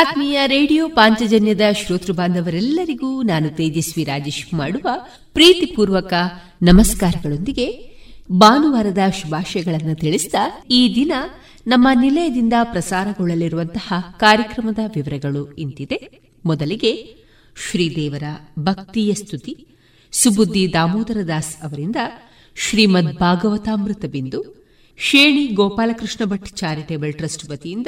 ಆತ್ಮೀಯ ರೇಡಿಯೋ ಪಾಂಚಜನ್ಯದ ಶ್ರೋತೃ ಬಾಂಧವರೆಲ್ಲರಿಗೂ ನಾನು ತೇಜಸ್ವಿ ರಾಜೇಶ್ ಮಾಡುವ ಪ್ರೀತಿಪೂರ್ವಕ ನಮಸ್ಕಾರಗಳೊಂದಿಗೆ ಭಾನುವಾರದ ಶುಭಾಶಯಗಳನ್ನು ತಿಳಿಸಿದ ಈ ದಿನ ನಮ್ಮ ನಿಲಯದಿಂದ ಪ್ರಸಾರಗೊಳ್ಳಲಿರುವಂತಹ ಕಾರ್ಯಕ್ರಮದ ವಿವರಗಳು ಇಂತಿದೆ. ಮೊದಲಿಗೆ ಶ್ರೀದೇವರ ಭಕ್ತಿಯ ಸ್ತುತಿ. ಸುಬುದ್ದಿ ದಾಮೋದರ ದಾಸ್ ಅವರಿಂದ ಶ್ರೀಮದ್ ಭಾಗವತಾಮೃತ ಬಿಂದು. ಶೇಣಿ ಗೋಪಾಲಕೃಷ್ಣ ಭಟ್ ಚಾರಿಟೇಬಲ್ ಟ್ರಸ್ಟ್ ವತಿಯಿಂದ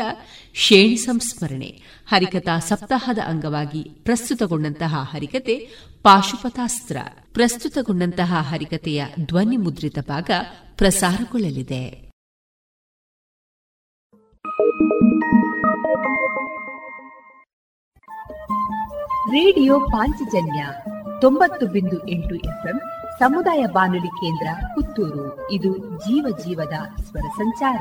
ಶೇಣಿ ಸಂಸ್ಮರಣೆ. ಹರಿಕಥಾ ಸಪ್ತಾಹದ ಅಂಗವಾಗಿ ಪ್ರಸ್ತುತಗೊಂಡಂತಹ ಹರಿಕತೆ ಪಾಶುಪತಾಸ್ತ್ರ ಪ್ರಸ್ತುತಗೊಂಡಂತಹ ಹರಿಕತೆಯ ಧ್ವನಿ ಮುದ್ರಿತ ಭಾಗ ಪ್ರಸಾರಗೊಳ್ಳಲಿದೆ. ರೇಡಿಯೋ ಪಾಂಚಜನ್ಯ ತೊಂಬತ್ತು ಬಿಂದು ಎಂಟು ಎಫ್ಎಂ ಸಮುದಾಯ ಬಾನುಲಿ ಕೇಂದ್ರ ಪುತ್ತೂರು. ಇದು ಜೀವ ಜೀವದ ಸ್ವರ ಸಂಚಾರ.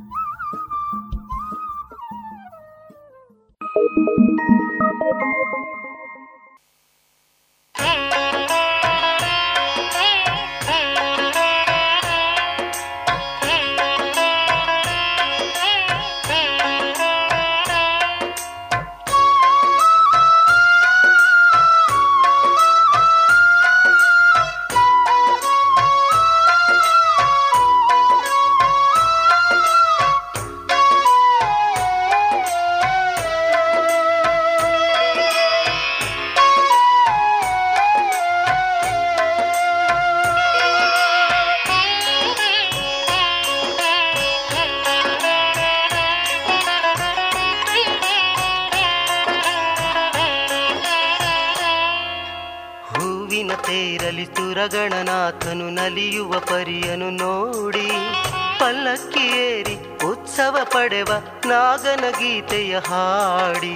ನಾಗನ ಗೀತೆಯ ಹಾಡಿ,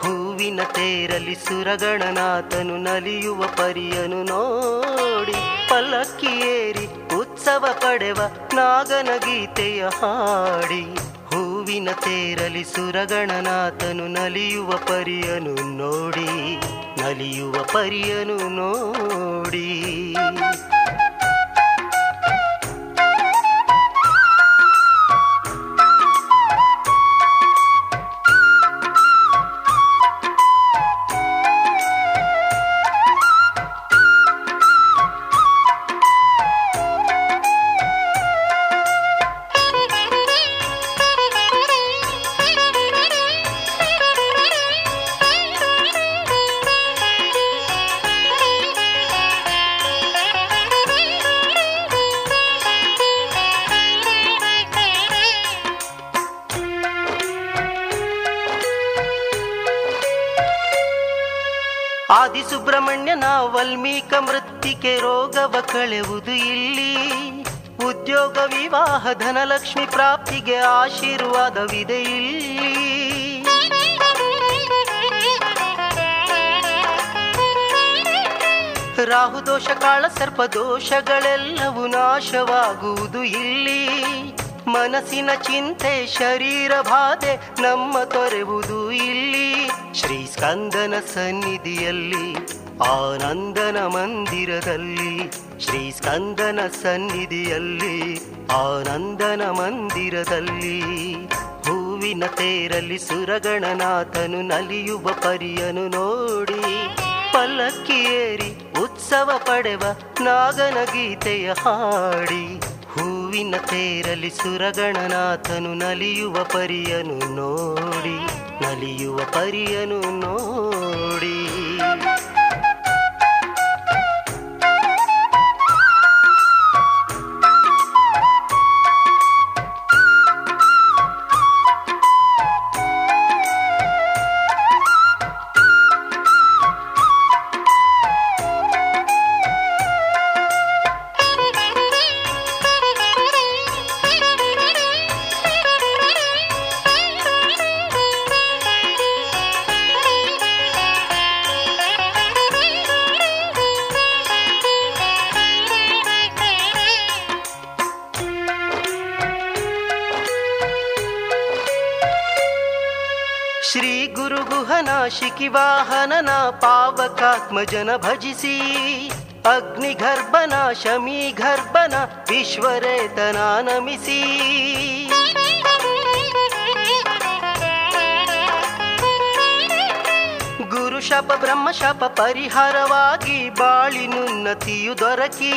ಹೂವಿನ ತೇರಲಿ ಸುರಗಣನಾಥನು ನಲಿಯುವ ಪರಿಯನು ನೋಡಿ. ಪಲ್ಲಕ್ಕಿಯೇರಿ ಉತ್ಸವ ಪಡೆವ ನಾಗನ ಗೀತೆಯ ಹಾಡಿ, ಹೂವಿನ ತೇರಲಿ ಸುರಗಣನಾಥನು ನಲಿಯುವ ಪರಿಯನು ನೋಡಿ. ನಲಿಯುವ ಪರಿಯನು ನೋಡಿ. ಸುಬ್ರಹ್ಮಣ್ಯನ ವಲ್ಮೀಕ ಮೃತ್ತಿಕೆ ರೋಗವ ಕಳೆವುದು ಇಲ್ಲಿ. ಉದ್ಯೋಗ ವಿವಾಹ ಧನಲಕ್ಷ್ಮಿ ಪ್ರಾಪ್ತಿಗೆ ಆಶೀರ್ವಾದವಿದೆ ಇಲ್ಲಿ. ರಾಹು ದೋಷ ಕಾಳ ಸರ್ಪ ದೋಷಗಳೆಲ್ಲವೂ ನಾಶವಾಗುವುದು ಇಲ್ಲಿ. ಮನಸ್ಸಿನ ಚಿಂತೆ ಶರೀರ ಬಾಧೆ ನಮ್ಮ ತೊರೆವುದು ಇಲ್ಲಿ. ಶ್ರೀ ಸ್ಕಂದನ ಸನ್ನಿಧಿಯಲ್ಲಿ, ಆನಂದನ ಮಂದಿರದಲ್ಲಿ, ಶ್ರೀ ಸ್ಕಂದನ ಸನ್ನಿಧಿಯಲ್ಲಿ, ಆನಂದನ ಮಂದಿರದಲ್ಲಿ. ಹೂವಿನ ತೇರಲ್ಲಿ ಸುರಗಣನಾಥನು ನಲಿಯುವ ಪರಿಯನು ನೋಡಿ ಪಲ್ಲಕ್ಕಿಯೇರಿ ಉತ್ಸವ ಪಡೆವ ನಾಗನ ಗೀತೆಯ ಹಾಡಿ. ಹೂವಿನ ತೇರಲಿ ಸುರಗಣನಾಥನು ನಲಿಯುವ ಪರಿಯನು ನೋಡಿ ನಲಿಯುವ ಪರಿಯನು ನೋಡಿ. ಗುಹನಾಶಿಕಿ ವಾಹನನ ಪಾವಕಾತ್ಮಜನ ಭಜಿಸಿ. ಅಗ್ನಿ ಗರ್ಭನ ಶಮಿ ಗರ್ಭನ ವಿಶ್ವರೇತನ ನಮಿಸಿ. ಗುರು ಶಾಪ ಬ್ರಹ್ಮ ಶಾಪ ಪರಿಹಾರವಾಗಿ ಬಾಳಿನುನ್ನತಿಯು ದೊರಕಿ.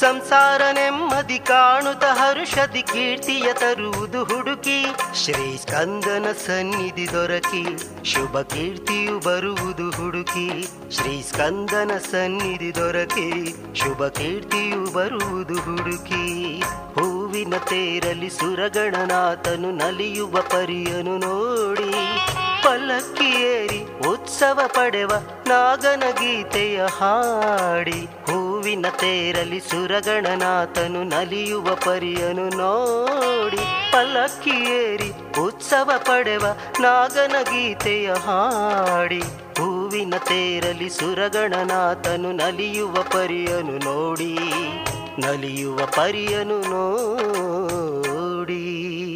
ಸಂಸಾರ ನೆಮ್ಮದಿ ಕಾಣುತ್ತ ಹರುಷದಿ ಕೀರ್ತಿಯ ತರುವುದು ಹುಡುಕಿ, ಶ್ರೀ ಸ್ಕಂದನ ಸನ್ನಿಧಿ ದೊರಕಿ, ಶುಭ ಕೀರ್ತಿಯು ಬರುವುದು ಹುಡುಕಿ, ಶ್ರೀ ಸ್ಕಂದನ ಸನ್ನಿಧಿ ದೊರಕಿ, ಶುಭ ಕೀರ್ತಿಯು ಬರುವುದು ಹುಡುಕಿ. ಹೂವಿನ ತೇರಲಿ ಸುರಗಣನಾಥನು ನಲಿಯುವ ಪರಿಯನು ನೋಡಿ ಪಲ್ಲಕ್ಕಿ ಏರಿ ಉತ್ಸವ ಪಡೆವ ನಾಗನ ಗೀತೆಯ ಹಾಡಿ. ಹೂವಿನ ತೇರಲಿ ಸುರಗಣನಾಥನು ನಲಿಯುವ ಪರಿಯನು ನೋಡಿ. ಪಲ್ಲಕ್ಕಿಯೇರಿ ಉತ್ಸವ ಪಡೆವ ನಾಗನ ಗೀತೆಯ ಹಾಡಿ. ಹೂವಿನ ತೇರಲಿ ಸುರಗಣನಾಥನು ನಲಿಯುವ ಪರಿಯನು ನೋಡಿ. ನಲಿಯುವ ಪರಿಯನು ನೋಡಿ.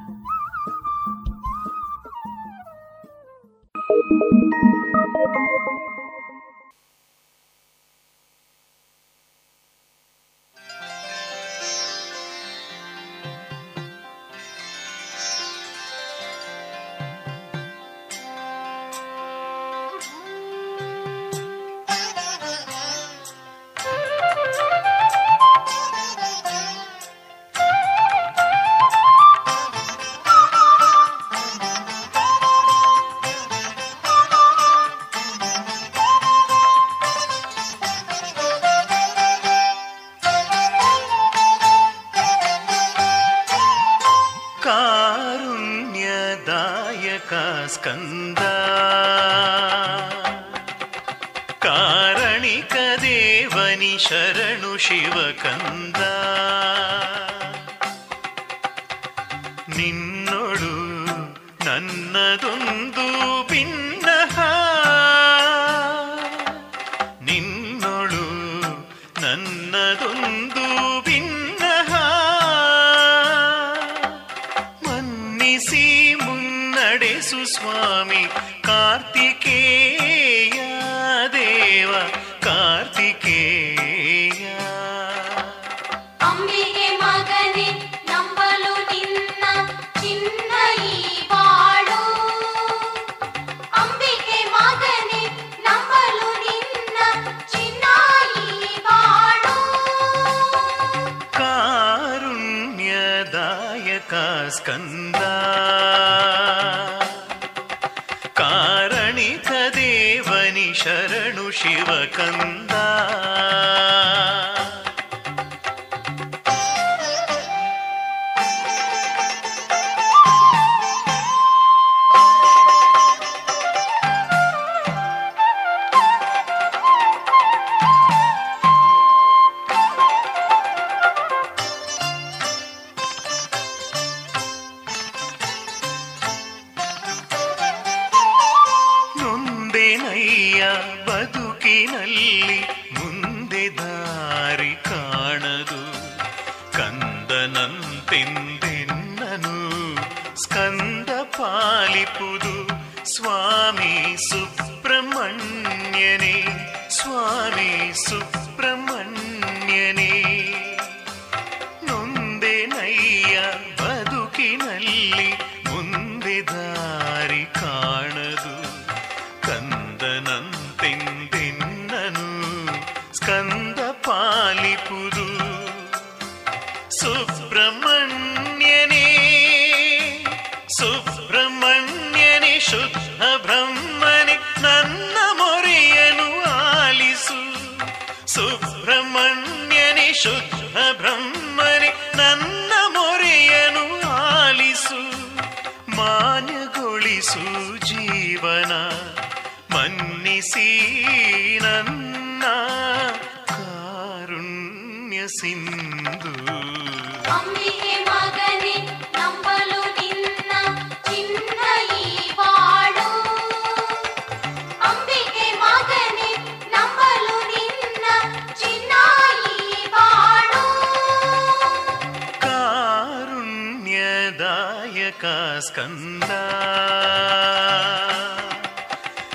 ನಿನ್ನ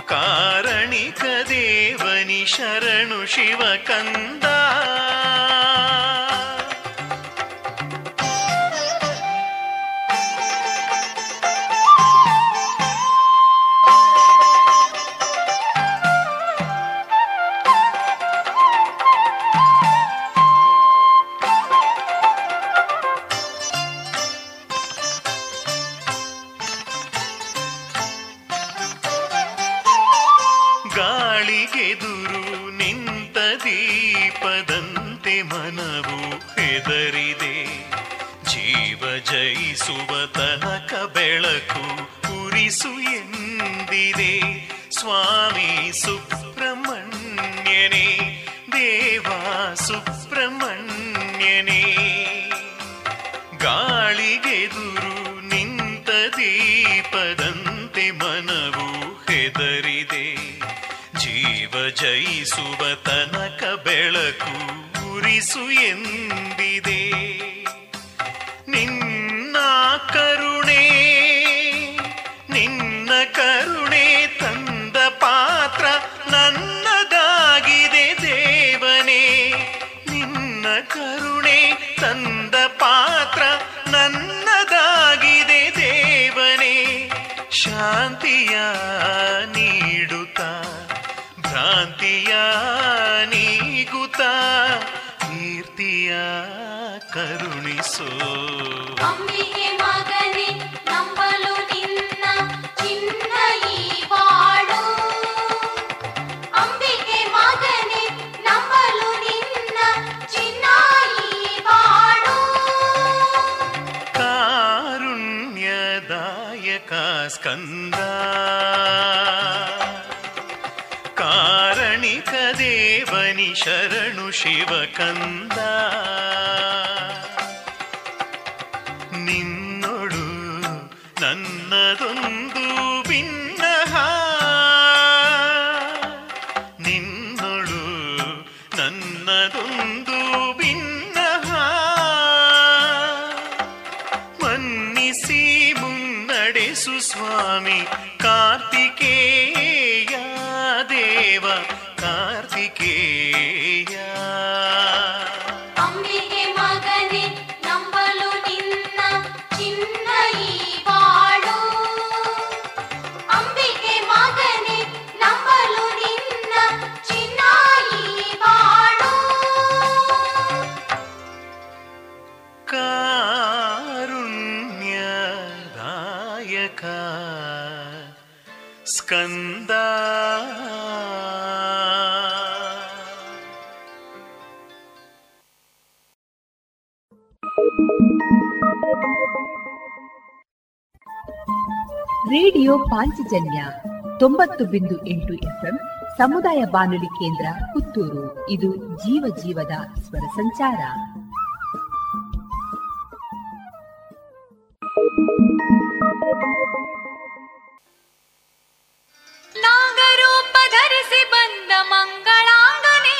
ಕಾರಣಿಕ ದೇವನಿ ಶರಣು ಶಿವಕಂದ Come back. ಪಾಂಚಜನ್ಯ ತೊಂಬತ್ತು ಬಿಂದು ಎಂಟು ಎಫ್ಎಂ ಸಮುದಾಯ ಬಾನುಲಿ ಕೇಂದ್ರ ಪುತ್ತೂರು. ಇದು ಜೀವ ಜೀವದ ಸ್ವರ ಸಂಚಾರ. ನಾಗರೂಪ ಧರಿಸಿ ಬಂದ ಮಂಗಳಾಂಗನೇ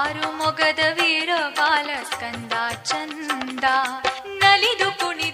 ಆರು ಮೊಗದ ವೀರ ಬಾಲ ಸ್ಕಂದ ಚಂದ ನಲಿದು ಕುಣಿ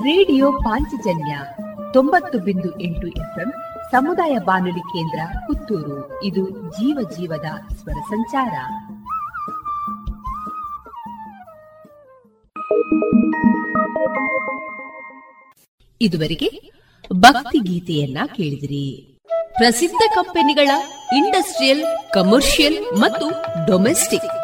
ರೇಡಿಯೋ ಪಾಂಚಜನ್ಯ ತೊಂಬತ್ತು ಬಿಂದು ಎಂಟು ಎಫ್ಎಂ ಸಮುದಾಯ ಬಾನುಲಿ ಕೇಂದ್ರ ಪುತ್ತೂರು. ಇದು ಜೀವ ಜೀವದ ಸ್ವರ ಸಂಚಾರ. ಇದುವರೆಗೆ ಭಕ್ತಿ ಗೀತೆಯನ್ನ ಕೇಳಿದಿರಿ. ಪ್ರಸಿದ್ಧ ಕಂಪನಿಗಳ ಇಂಡಸ್ಟ್ರಿಯಲ್, ಕಮರ್ಷಿಯಲ್ ಮತ್ತು ಡೊಮೆಸ್ಟಿಕ್.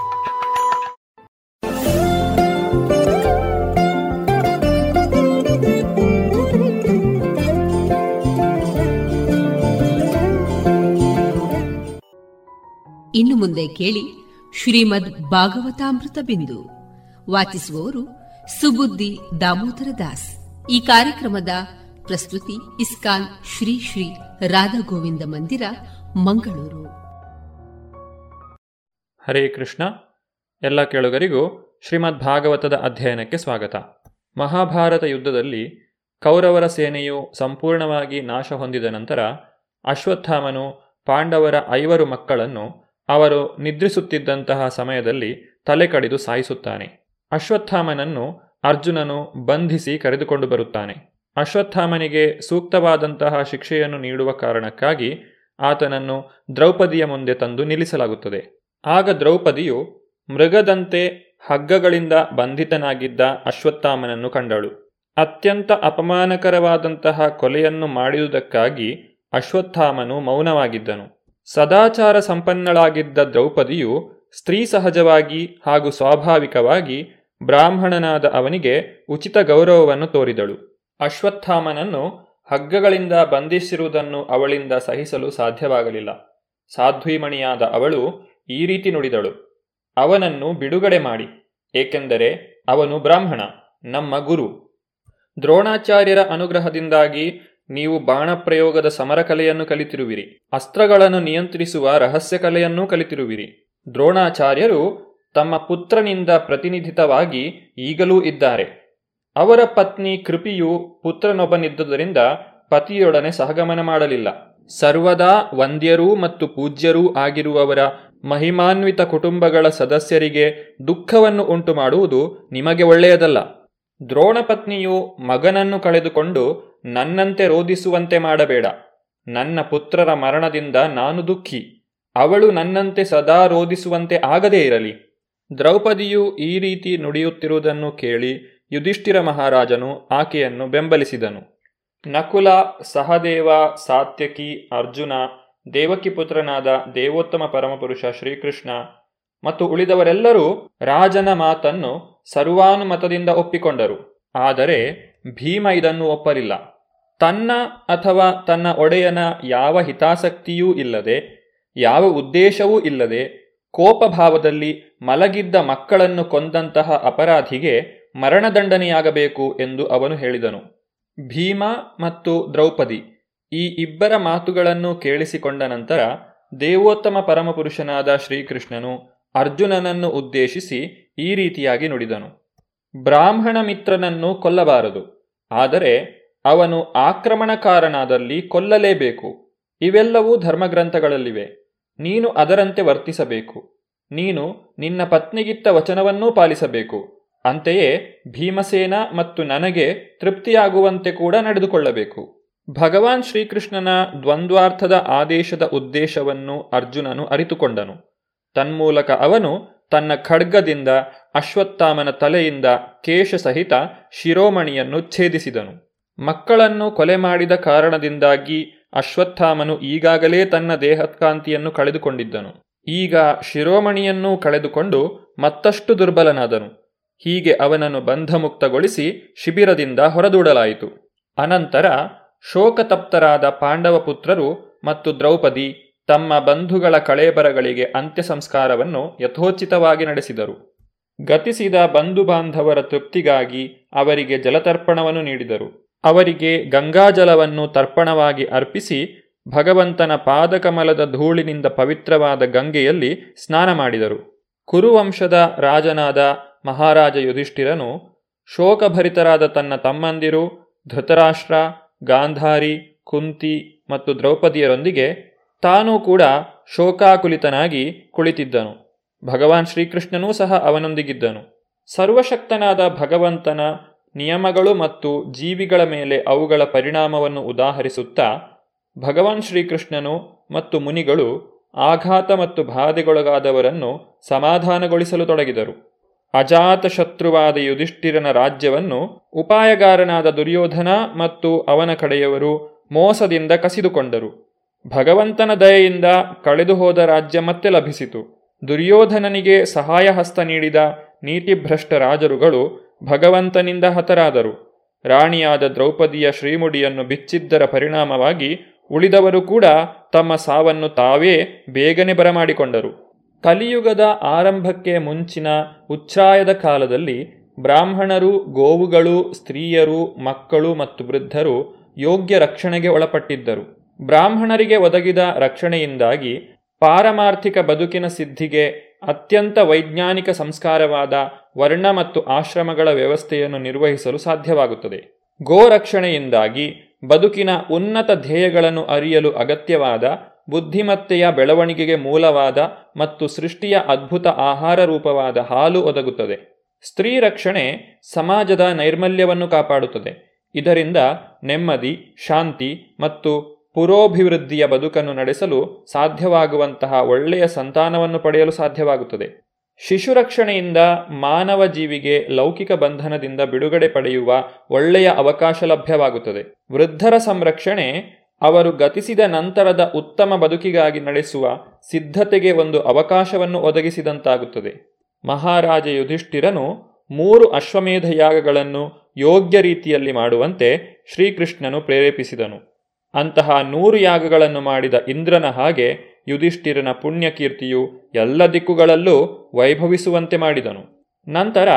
ಇನ್ನು ಮುಂದೆ ಕೇಳಿ ಶ್ರೀಮದ್ ಭಾಗವತಾಮೃತ ಬಿಂದು. ವಾಚಿಸುವವರು ಸುಬುದ್ದಿ ದಾಮೋದರ ದಾಸ್. ಈ ಕಾರ್ಯಕ್ರಮದ ಪ್ರಸ್ತುತಿ ಇಸ್ಕಾನ್ ಶ್ರೀ ಶ್ರೀ ರಾಧಾ ಗೋವಿಂದ ಮಂದಿರ, ಮಂಗಳೂರು. ಹರೇ ಕೃಷ್ಣ. ಎಲ್ಲ ಕೇಳುಗರಿಗೂ ಶ್ರೀಮದ್ ಭಾಗವತದ ಅಧ್ಯಯನಕ್ಕೆ ಸ್ವಾಗತ. ಮಹಾಭಾರತ ಯುದ್ಧದಲ್ಲಿ ಕೌರವರ ಸೇನೆಯು ಸಂಪೂರ್ಣವಾಗಿ ನಾಶ ಹೊಂದಿದ ನಂತರ ಅಶ್ವತ್ಥಾಮನು ಪಾಂಡವರ ಐವರು ಮಕ್ಕಳನ್ನು ಅವರು ನಿದ್ರಿಸುತ್ತಿದ್ದಂತಹ ಸಮಯದಲ್ಲಿ ತಲೆ ಕಡಿದು ಸಾಯಿಸುತ್ತಾನೆ. ಅಶ್ವತ್ಥಾಮನನ್ನು ಅರ್ಜುನನು ಬಂಧಿಸಿ ಕರೆದುಕೊಂಡು ಬರುತ್ತಾನೆ. ಅಶ್ವತ್ಥಾಮನಿಗೆ ಸೂಕ್ತವಾದಂತಹ ಶಿಕ್ಷೆಯನ್ನು ನೀಡುವ ಕಾರಣಕ್ಕಾಗಿ ಆತನನ್ನು ದ್ರೌಪದಿಯ ಮುಂದೆ ತಂದು ನಿಲ್ಲಿಸಲಾಗುತ್ತದೆ. ಆಗ ದ್ರೌಪದಿಯು ಮೃಗದಂತೆ ಹಗ್ಗಗಳಿಂದ ಬಂಧಿತನಾಗಿದ್ದ ಅಶ್ವತ್ಥಾಮನನ್ನು ಕಂಡಳು. ಅತ್ಯಂತ ಅಪಮಾನಕರವಾದಂತಹ ಕೊಲೆಯನ್ನು ಮಾಡಿದುದಕ್ಕಾಗಿ ಅಶ್ವತ್ಥಾಮನು ಮೌನವಾಗಿದ್ದನು. ಸದಾಚಾರ ಸಂಪನ್ನಳಾಗಿದ್ದ ದ್ರೌಪದಿಯು ಸ್ತ್ರೀ ಸಹಜವಾಗಿ ಹಾಗೂ ಸ್ವಾಭಾವಿಕವಾಗಿ ಬ್ರಾಹ್ಮಣನಾದ ಅವನಿಗೆ ಉಚಿತ ಗೌರವವನ್ನು ತೋರಿದಳು. ಅಶ್ವತ್ಥಾಮನನ್ನು ಹಗ್ಗಗಳಿಂದ ಬಂಧಿಸಿರುವುದನ್ನು ಅವಳಿಂದ ಸಹಿಸಲು ಸಾಧ್ಯವಾಗಲಿಲ್ಲ. ಸಾಧ್ವಿಮಣಿಯಾದ ಅವಳು ಈ ರೀತಿ ನುಡಿದಳು. ಅವನನ್ನು ಬಿಡುಗಡೆ ಮಾಡಿ, ಏಕೆಂದರೆ ಅವನು ಬ್ರಾಹ್ಮಣ, ನಮ್ಮ ಗುರು. ದ್ರೋಣಾಚಾರ್ಯರ ಅನುಗ್ರಹದಿಂದಾಗಿ ನೀವು ಬಾಣಪ್ರಯೋಗದ ಸಮರಕಲೆಯನ್ನು ಕಲಿತಿರುವಿರಿ. ಅಸ್ತ್ರಗಳನ್ನು ನಿಯಂತ್ರಿಸುವ ರಹಸ್ಯ ಕಲೆಯನ್ನೂ ಕಲಿತಿರುವಿರಿ. ದ್ರೋಣಾಚಾರ್ಯರು ತಮ್ಮ ಪುತ್ರನಿಂದ ಪ್ರತಿನಿಧಿತವಾಗಿ ಈಗಲೂ ಇದ್ದಾರೆ. ಅವರ ಪತ್ನಿ ಕೃಪಿಯು ಪುತ್ರನೊಬ್ಬನಿದ್ದುದರಿಂದ ಪತಿಯೊಡನೆ ಸಹಗಮನ ಮಾಡಲಿಲ್ಲ. ಸರ್ವದಾ ವಂದ್ಯರೂ ಮತ್ತು ಪೂಜ್ಯರೂ ಆಗಿರುವವರ ಮಹಿಮಾನ್ವಿತ ಕುಟುಂಬಗಳ ಸದಸ್ಯರಿಗೆ ದುಃಖವನ್ನು ಉಂಟು ಮಾಡುವುದು ನಿಮಗೆ ಒಳ್ಳೆಯದಲ್ಲ. ದ್ರೋಣಪತ್ನಿಯು ಮಗನನ್ನು ಕಳೆದುಕೊಂಡು ನನ್ನಂತೆ ರೋಧಿಸುವಂತೆ ಮಾಡಬೇಡ. ನನ್ನ ಪುತ್ರರ ಮರಣದಿಂದ ನಾನು ದುಃಖಿ. ಅವಳು ನನ್ನಂತೆ ಸದಾ ರೋಧಿಸುವಂತೆ ಆಗದೇ ಇರಲಿ. ದ್ರೌಪದಿಯು ಈ ರೀತಿ ನುಡಿಯುತ್ತಿರುವುದನ್ನು ಕೇಳಿ ಯುಧಿಷ್ಠಿರ ಮಹಾರಾಜನು ಆಕೆಯನ್ನು ಬೆಂಬಲಿಸಿದನು. ನಕುಲ, ಸಹದೇವ, ಸಾತ್ಯಕಿ, ಅರ್ಜುನ, ದೇವಕಿ ಪುತ್ರನಾದ ದೇವೋತ್ತಮ ಪರಮಪುರುಷ ಶ್ರೀಕೃಷ್ಣ ಮತ್ತು ಉಳಿದವರೆಲ್ಲರೂ ರಾಜನ ಮಾತನ್ನು ಸರ್ವಾನುಮತದಿಂದ ಒಪ್ಪಿಕೊಂಡರು. ಆದರೆ ಭೀಮ ಇದನ್ನು ಒಪ್ಪಲಿಲ್ಲ. ತನ್ನ ಅಥವಾ ತನ್ನ ಒಡೆಯನ ಯಾವ ಹಿತಾಸಕ್ತಿಯೂ ಇಲ್ಲದೆ, ಯಾವ ಉದ್ದೇಶವೂ ಇಲ್ಲದೆ ಕೋಪಭಾವದಲ್ಲಿ ಮಲಗಿದ್ದ ಮಕ್ಕಳನ್ನು ಕೊಂದಂತಹ ಅಪರಾಧಿಗೆ ಮರಣದಂಡನೆಯಾಗಬೇಕು ಎಂದು ಅವನು ಹೇಳಿದನು. ಭೀಮ ಮತ್ತು ದ್ರೌಪದಿ ಈ ಇಬ್ಬರ ಮಾತುಗಳನ್ನು ಕೇಳಿಸಿಕೊಂಡ ನಂತರ ದೇವೋತ್ತಮ ಪರಮಪುರುಷನಾದ ಶ್ರೀಕೃಷ್ಣನು ಅರ್ಜುನನನ್ನು ಉದ್ದೇಶಿಸಿ ಈ ರೀತಿಯಾಗಿ ನುಡಿದನು. ಬ್ರಾಹ್ಮಣ ಮಿತ್ರನನ್ನು ಕೊಲ್ಲಬಾರದು, ಆದರೆ ಅವನು ಆಕ್ರಮಣಕಾರನಾದಲ್ಲಿ ಕೊಲ್ಲಲೇಬೇಕು. ಇವೆಲ್ಲವೂ ಧರ್ಮಗ್ರಂಥಗಳಲ್ಲಿವೆ. ನೀನು ಅದರಂತೆ ವರ್ತಿಸಬೇಕು. ನೀನು ನಿನ್ನ ಪತ್ನಿಗಿತ್ತ ವಚನವನ್ನೂ ಪಾಲಿಸಬೇಕು. ಅಂತೆಯೇ ಭೀಮಸೇನ ಮತ್ತು ನನಗೆ ತೃಪ್ತಿಯಾಗುವಂತೆ ಕೂಡ ನಡೆದುಕೊಳ್ಳಬೇಕು. ಭಗವಾನ್ ಶ್ರೀಕೃಷ್ಣನ ದ್ವಂದ್ವಾರ್ಥದ ಆದೇಶದ ಉದ್ದೇಶವನ್ನು ಅರ್ಜುನನು ಅರಿತುಕೊಂಡನು. ತನ್ಮೂಲಕ ಅವನು ತನ್ನ ಖಡ್ಗದಿಂದ, ಅಶ್ವತ್ಥಾಮನ ತಲೆಯಿಂದ ಕೇಶ ಸಹಿತ ಶಿರೋಮಣಿಯನ್ನು ಛೇದಿಸಿದನು. ಮಕ್ಕಳನ್ನು ಕೊಲೆ ಮಾಡಿದ ಕಾರಣದಿಂದಾಗಿ ಅಶ್ವತ್ಥಾಮನು ಈಗಾಗಲೇ ತನ್ನ ದೇಹಕಾಂತಿಯನ್ನು ಕಳೆದುಕೊಂಡಿದ್ದನು. ಈಗ ಶಿರೋಮಣಿಯನ್ನೂ ಕಳೆದುಕೊಂಡು ಮತ್ತಷ್ಟು ದುರ್ಬಲನಾದನು. ಹೀಗೆ ಅವನನ್ನು ಬಂಧಮುಕ್ತಗೊಳಿಸಿ ಶಿಬಿರದಿಂದ ಹೊರದೂಡಲಾಯಿತು. ಅನಂತರ ಶೋಕತಪ್ತರಾದ ಪಾಂಡವ ಪುತ್ರರು ಮತ್ತು ದ್ರೌಪದಿ ತಮ್ಮ ಬಂಧುಗಳ ಕಳೇಬರಗಳಿಗೆ ಅಂತ್ಯ ಸಂಸ್ಕಾರವನ್ನು ಯಥೋಚಿತವಾಗಿ ನಡೆಸಿದರು. ಗತಿಸಿದ ಬಂಧು ಬಾಂಧವರ ತೃಪ್ತಿಗಾಗಿ ಅವರಿಗೆ ಜಲತರ್ಪಣವನ್ನು ನೀಡಿದರು. ಅವರಿಗೆ ಗಂಗಾಜಲವನ್ನು ತರ್ಪಣವಾಗಿ ಅರ್ಪಿಸಿ ಭಗವಂತನ ಪಾದಕಮಲದ ಧೂಳಿನಿಂದ ಪವಿತ್ರವಾದ ಗಂಗೆಯಲ್ಲಿ ಸ್ನಾನ ಮಾಡಿದರು. ಕುರುವಂಶದ ರಾಜನಾದ ಮಹಾರಾಜ ಯುಧಿಷ್ಠಿರನು ಶೋಕಭರಿತರಾದ ತನ್ನ ತಮ್ಮಂದಿರು ಧೃತರಾಷ್ಟ್ರ, ಗಾಂಧಾರಿ, ಕುಂತಿ ಮತ್ತು ದ್ರೌಪದಿಯರೊಂದಿಗೆ ತಾನೂ ಕೂಡ ಶೋಕಾಕುಲಿತನಾಗಿ ಕುಳಿತಿದ್ದನು. ಭಗವಾನ್ ಶ್ರೀಕೃಷ್ಣನೂ ಸಹ ಅವನೊಂದಿಗಿದ್ದನು. ಸರ್ವಶಕ್ತನಾದ ಭಗವಂತನ ನಿಯಮಗಳು ಮತ್ತು ಜೀವಿಗಳ ಮೇಲೆ ಅವುಗಳ ಪರಿಣಾಮವನ್ನು ಉದಾಹರಿಸುತ್ತಾ, ಭಗವಾನ್ ಶ್ರೀಕೃಷ್ಣನು ಮತ್ತು ಮುನಿಗಳು ಆಘಾತ ಮತ್ತು ಬಾಧೆಗೊಳಗಾದವರನ್ನು ಸಮಾಧಾನಗೊಳಿಸಲು ತೊಡಗಿದರು. ಅಜಾತ ಶತ್ರುವಾದ ಯುಧಿಷ್ಠಿರನ ರಾಜ್ಯವನ್ನು ಉಪಾಯಗಾರನಾದ ದುರ್ಯೋಧನ ಮತ್ತು ಅವನ ಕಡೆಯವರು ಮೋಸದಿಂದ ಕಸಿದುಕೊಂಡರು. ಭಗವಂತನ ದಯೆಯಿಂದ ಕಳೆದುಹೋದ ರಾಜ್ಯ ಮತ್ತೆ ಲಭಿಸಿತು. ದುರ್ಯೋಧನನಿಗೆ ಸಹಾಯ ಹಸ್ತ ನೀಡಿದ ನೀತಿಭ್ರಷ್ಟ ರಾಜರುಗಳು ಭಗವಂತನಿಂದ ಹತರಾದರು. ರಾಣಿಯಾದ ದ್ರೌಪದಿಯ ಶ್ರೀಮುಡಿಯನ್ನು ಬಿಚ್ಚಿದ್ದರ ಪರಿಣಾಮವಾಗಿ ಉಳಿದವರು ಕೂಡ ತಮ್ಮ ಸಾವನ್ನು ತಾವೇ ಬೇಗನೆ ಬರಮಾಡಿಕೊಂಡರು. ಕಲಿಯುಗದ ಆರಂಭಕ್ಕೆ ಮುಂಚಿನ ಉಚ್ಛಾಯದ ಕಾಲದಲ್ಲಿ ಬ್ರಾಹ್ಮಣರು, ಗೋವುಗಳು, ಸ್ತ್ರೀಯರು, ಮಕ್ಕಳು ಮತ್ತು ವೃದ್ಧರು ಯೋಗ್ಯ ರಕ್ಷಣೆಗೆ ಒಳಪಟ್ಟಿದ್ದರು. ಬ್ರಾಹ್ಮಣರಿಗೆ ಒದಗಿದ ರಕ್ಷಣೆಯಿಂದಾಗಿ ಪಾರಮಾರ್ಥಿಕ ಬದುಕಿನ ಸಿದ್ಧಿಗೆ ಅತ್ಯಂತ ವೈಜ್ಞಾನಿಕ ಸಂಸ್ಕಾರವಾದ ವರ್ಣ ಮತ್ತು ಆಶ್ರಮಗಳ ವ್ಯವಸ್ಥೆಯನ್ನು ನಿರ್ವಹಿಸಲು ಸಾಧ್ಯವಾಗುತ್ತದೆ. ಗೋರಕ್ಷಣೆಯಿಂದಾಗಿ ಬದುಕಿನ ಉನ್ನತ ಧ್ಯೇಯಗಳನ್ನು ಅರಿಯಲು ಅಗತ್ಯವಾದ ಬುದ್ಧಿಮತ್ತೆಯ ಬೆಳವಣಿಗೆಗೆ ಮೂಲವಾದ ಮತ್ತು ಸೃಷ್ಟಿಯ ಅದ್ಭುತ ಆಹಾರ ರೂಪವಾದ ಹಾಲು ಒದಗುತ್ತದೆ. ಸ್ತ್ರೀ ರಕ್ಷಣೆ ಸಮಾಜದ ನೈರ್ಮಲ್ಯವನ್ನು ಕಾಪಾಡುತ್ತದೆ. ಇದರಿಂದ ನೆಮ್ಮದಿ, ಶಾಂತಿ ಮತ್ತು ಪುರೋಭಿವೃದ್ಧಿಯ ಬದುಕನ್ನು ನಡೆಸಲು ಸಾಧ್ಯವಾಗುವಂತಹ ಒಳ್ಳೆಯ ಸಂತಾನವನ್ನು ಪಡೆಯಲು ಸಾಧ್ಯವಾಗುತ್ತದೆ. ಶಿಶು ರಕ್ಷಣೆಯಿಂದ ಮಾನವ ಜೀವಿಗೆ ಲೌಕಿಕ ಬಂಧನದಿಂದ ಬಿಡುಗಡೆ ಪಡೆಯುವ ಒಳ್ಳೆಯ ಅವಕಾಶ ಲಭ್ಯವಾಗುತ್ತದೆ. ವೃದ್ಧರ ಸಂರಕ್ಷಣೆ, ಅವರು ಗತಿಸಿದ ನಂತರದ ಉತ್ತಮ ಬದುಕಿಗಾಗಿ ನಡೆಸುವ ಸಿದ್ಧತೆಗೆ ಒಂದು ಅವಕಾಶವನ್ನು ಒದಗಿಸಿದಂತಾಗುತ್ತದೆ. ಮಹಾರಾಜ ಯುಧಿಷ್ಠಿರನು ಮೂರು ಅಶ್ವಮೇಧ ಯಾಗಗಳನ್ನು ಯೋಗ್ಯ ರೀತಿಯಲ್ಲಿ ಮಾಡುವಂತೆ ಶ್ರೀಕೃಷ್ಣನು ಪ್ರೇರೇಪಿಸಿದನು. ಅಂತಹ ನೂರು ಯಾಗಗಳನ್ನು ಮಾಡಿದ ಇಂದ್ರನ ಹಾಗೆ ಯುಧಿಷ್ಠಿರನ ಪುಣ್ಯಕೀರ್ತಿಯು ಎಲ್ಲ ದಿಕ್ಕುಗಳಲ್ಲೂ ವೈಭವಿಸುವಂತೆ ಮಾಡಿದನು. ನಂತರ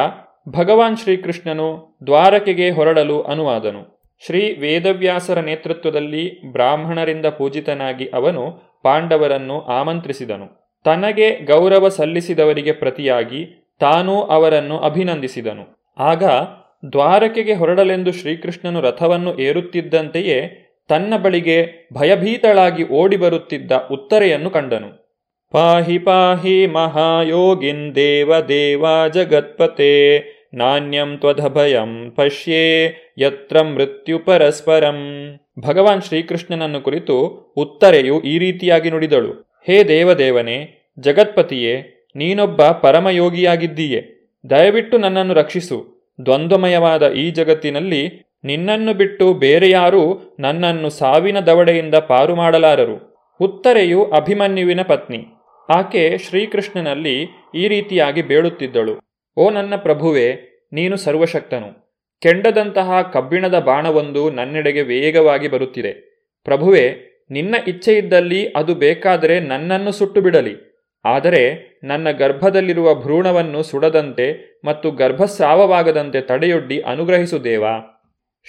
ಭಗವಾನ್ ಶ್ರೀಕೃಷ್ಣನು ದ್ವಾರಕೆಗೆ ಹೊರಡಲು ಅನುವಾದನು. ಶ್ರೀ ವೇದವ್ಯಾಸರ ನೇತೃತ್ವದಲ್ಲಿ ಬ್ರಾಹ್ಮಣರಿಂದ ಪೂಜಿತನಾಗಿ ಅವನು ಪಾಂಡವರನ್ನು ಆಮಂತ್ರಿಸಿದನು. ತನಗೆ ಗೌರವ ಸಲ್ಲಿಸಿದವರಿಗೆ ಪ್ರತಿಯಾಗಿ ತಾನೂ ಅವರನ್ನು ಅಭಿನಂದಿಸಿದನು. ಆಗ ದ್ವಾರಕೆಗೆ ಹೊರಡಲೆಂದು ಶ್ರೀಕೃಷ್ಣನು ರಥವನ್ನು ಏರುತ್ತಿದ್ದಂತೆಯೇ ತನ್ನ ಬಳಿಗೆ ಭಯಭೀತಳಾಗಿ ಓಡಿ ಬರುತ್ತಿದ್ದ ಉತ್ತರೆಯನ್ನು ಕಂಡನು. ಪಾಹಿ ಪಾಹಿ ಮಹಾಯೋಗಿನ್ ದೇವ ದೇವ ಜಗತ್ಪತೆ, ನಾಣ್ಯಂ ತ್ವಧಭಯಂ ಪಶ್ಯೇ, ಯತ್ರ ಮೃತ್ಯು ಪರಸ್ಪರಂ. ಭಗವಾನ್ ಶ್ರೀಕೃಷ್ಣನನ್ನು ಕುರಿತು ಉತ್ತರೆಯು ಈ ರೀತಿಯಾಗಿ ನುಡಿದಳು. ಹೇ ದೇವದೇವನೇ, ಜಗತ್ಪತಿಯೇ, ನೀನೊಬ್ಬ ಪರಮಯೋಗಿಯಾಗಿದ್ದೀಯೆ. ದಯವಿಟ್ಟು ನನ್ನನ್ನು ರಕ್ಷಿಸು. ದ್ವಂದ್ವಮಯವಾದ ಈ ಜಗತ್ತಿನಲ್ಲಿ ನಿನ್ನನ್ನು ಬಿಟ್ಟು ಬೇರೆ ಯಾರೂ ನನ್ನನ್ನು ಸಾವಿನ ದವಡೆಯಿಂದ ಪಾರು ಮಾಡಲಾರರು. ಉತ್ತರೆಯು ಅಭಿಮನ್ಯುವಿನ ಪತ್ನಿ. ಆಕೆ ಶ್ರೀಕೃಷ್ಣನಲ್ಲಿ ಈ ರೀತಿಯಾಗಿ ಬೇಡುತ್ತಿದ್ದಳು ಓ ನನ್ನ ಪ್ರಭುವೆ, ನೀನು ಸರ್ವಶಕ್ತನು. ಕೆಂಡದಂತಹ ಕಬ್ಬಿಣದ ಬಾಣವೊಂದು ನನ್ನೆಡೆಗೆ ವೇಗವಾಗಿ ಬರುತ್ತಿದೆ. ಪ್ರಭುವೆ, ನಿನ್ನ ಇಚ್ಛೆಯಿದ್ದಲ್ಲಿ ಅದು ಬೇಕಾದರೆ ನನ್ನನ್ನು ಸುಟ್ಟು ಬಿಡಲಿ ಆದರೆ ನನ್ನ ಗರ್ಭದಲ್ಲಿರುವ ಭ್ರೂಣವನ್ನು ಸುಡದಂತೆ ಮತ್ತು ಗರ್ಭಸ್ರಾವವಾಗದಂತೆ ತಡೆಯೊಡ್ಡಿ ಅನುಗ್ರಹಿಸು ದೇವಾ.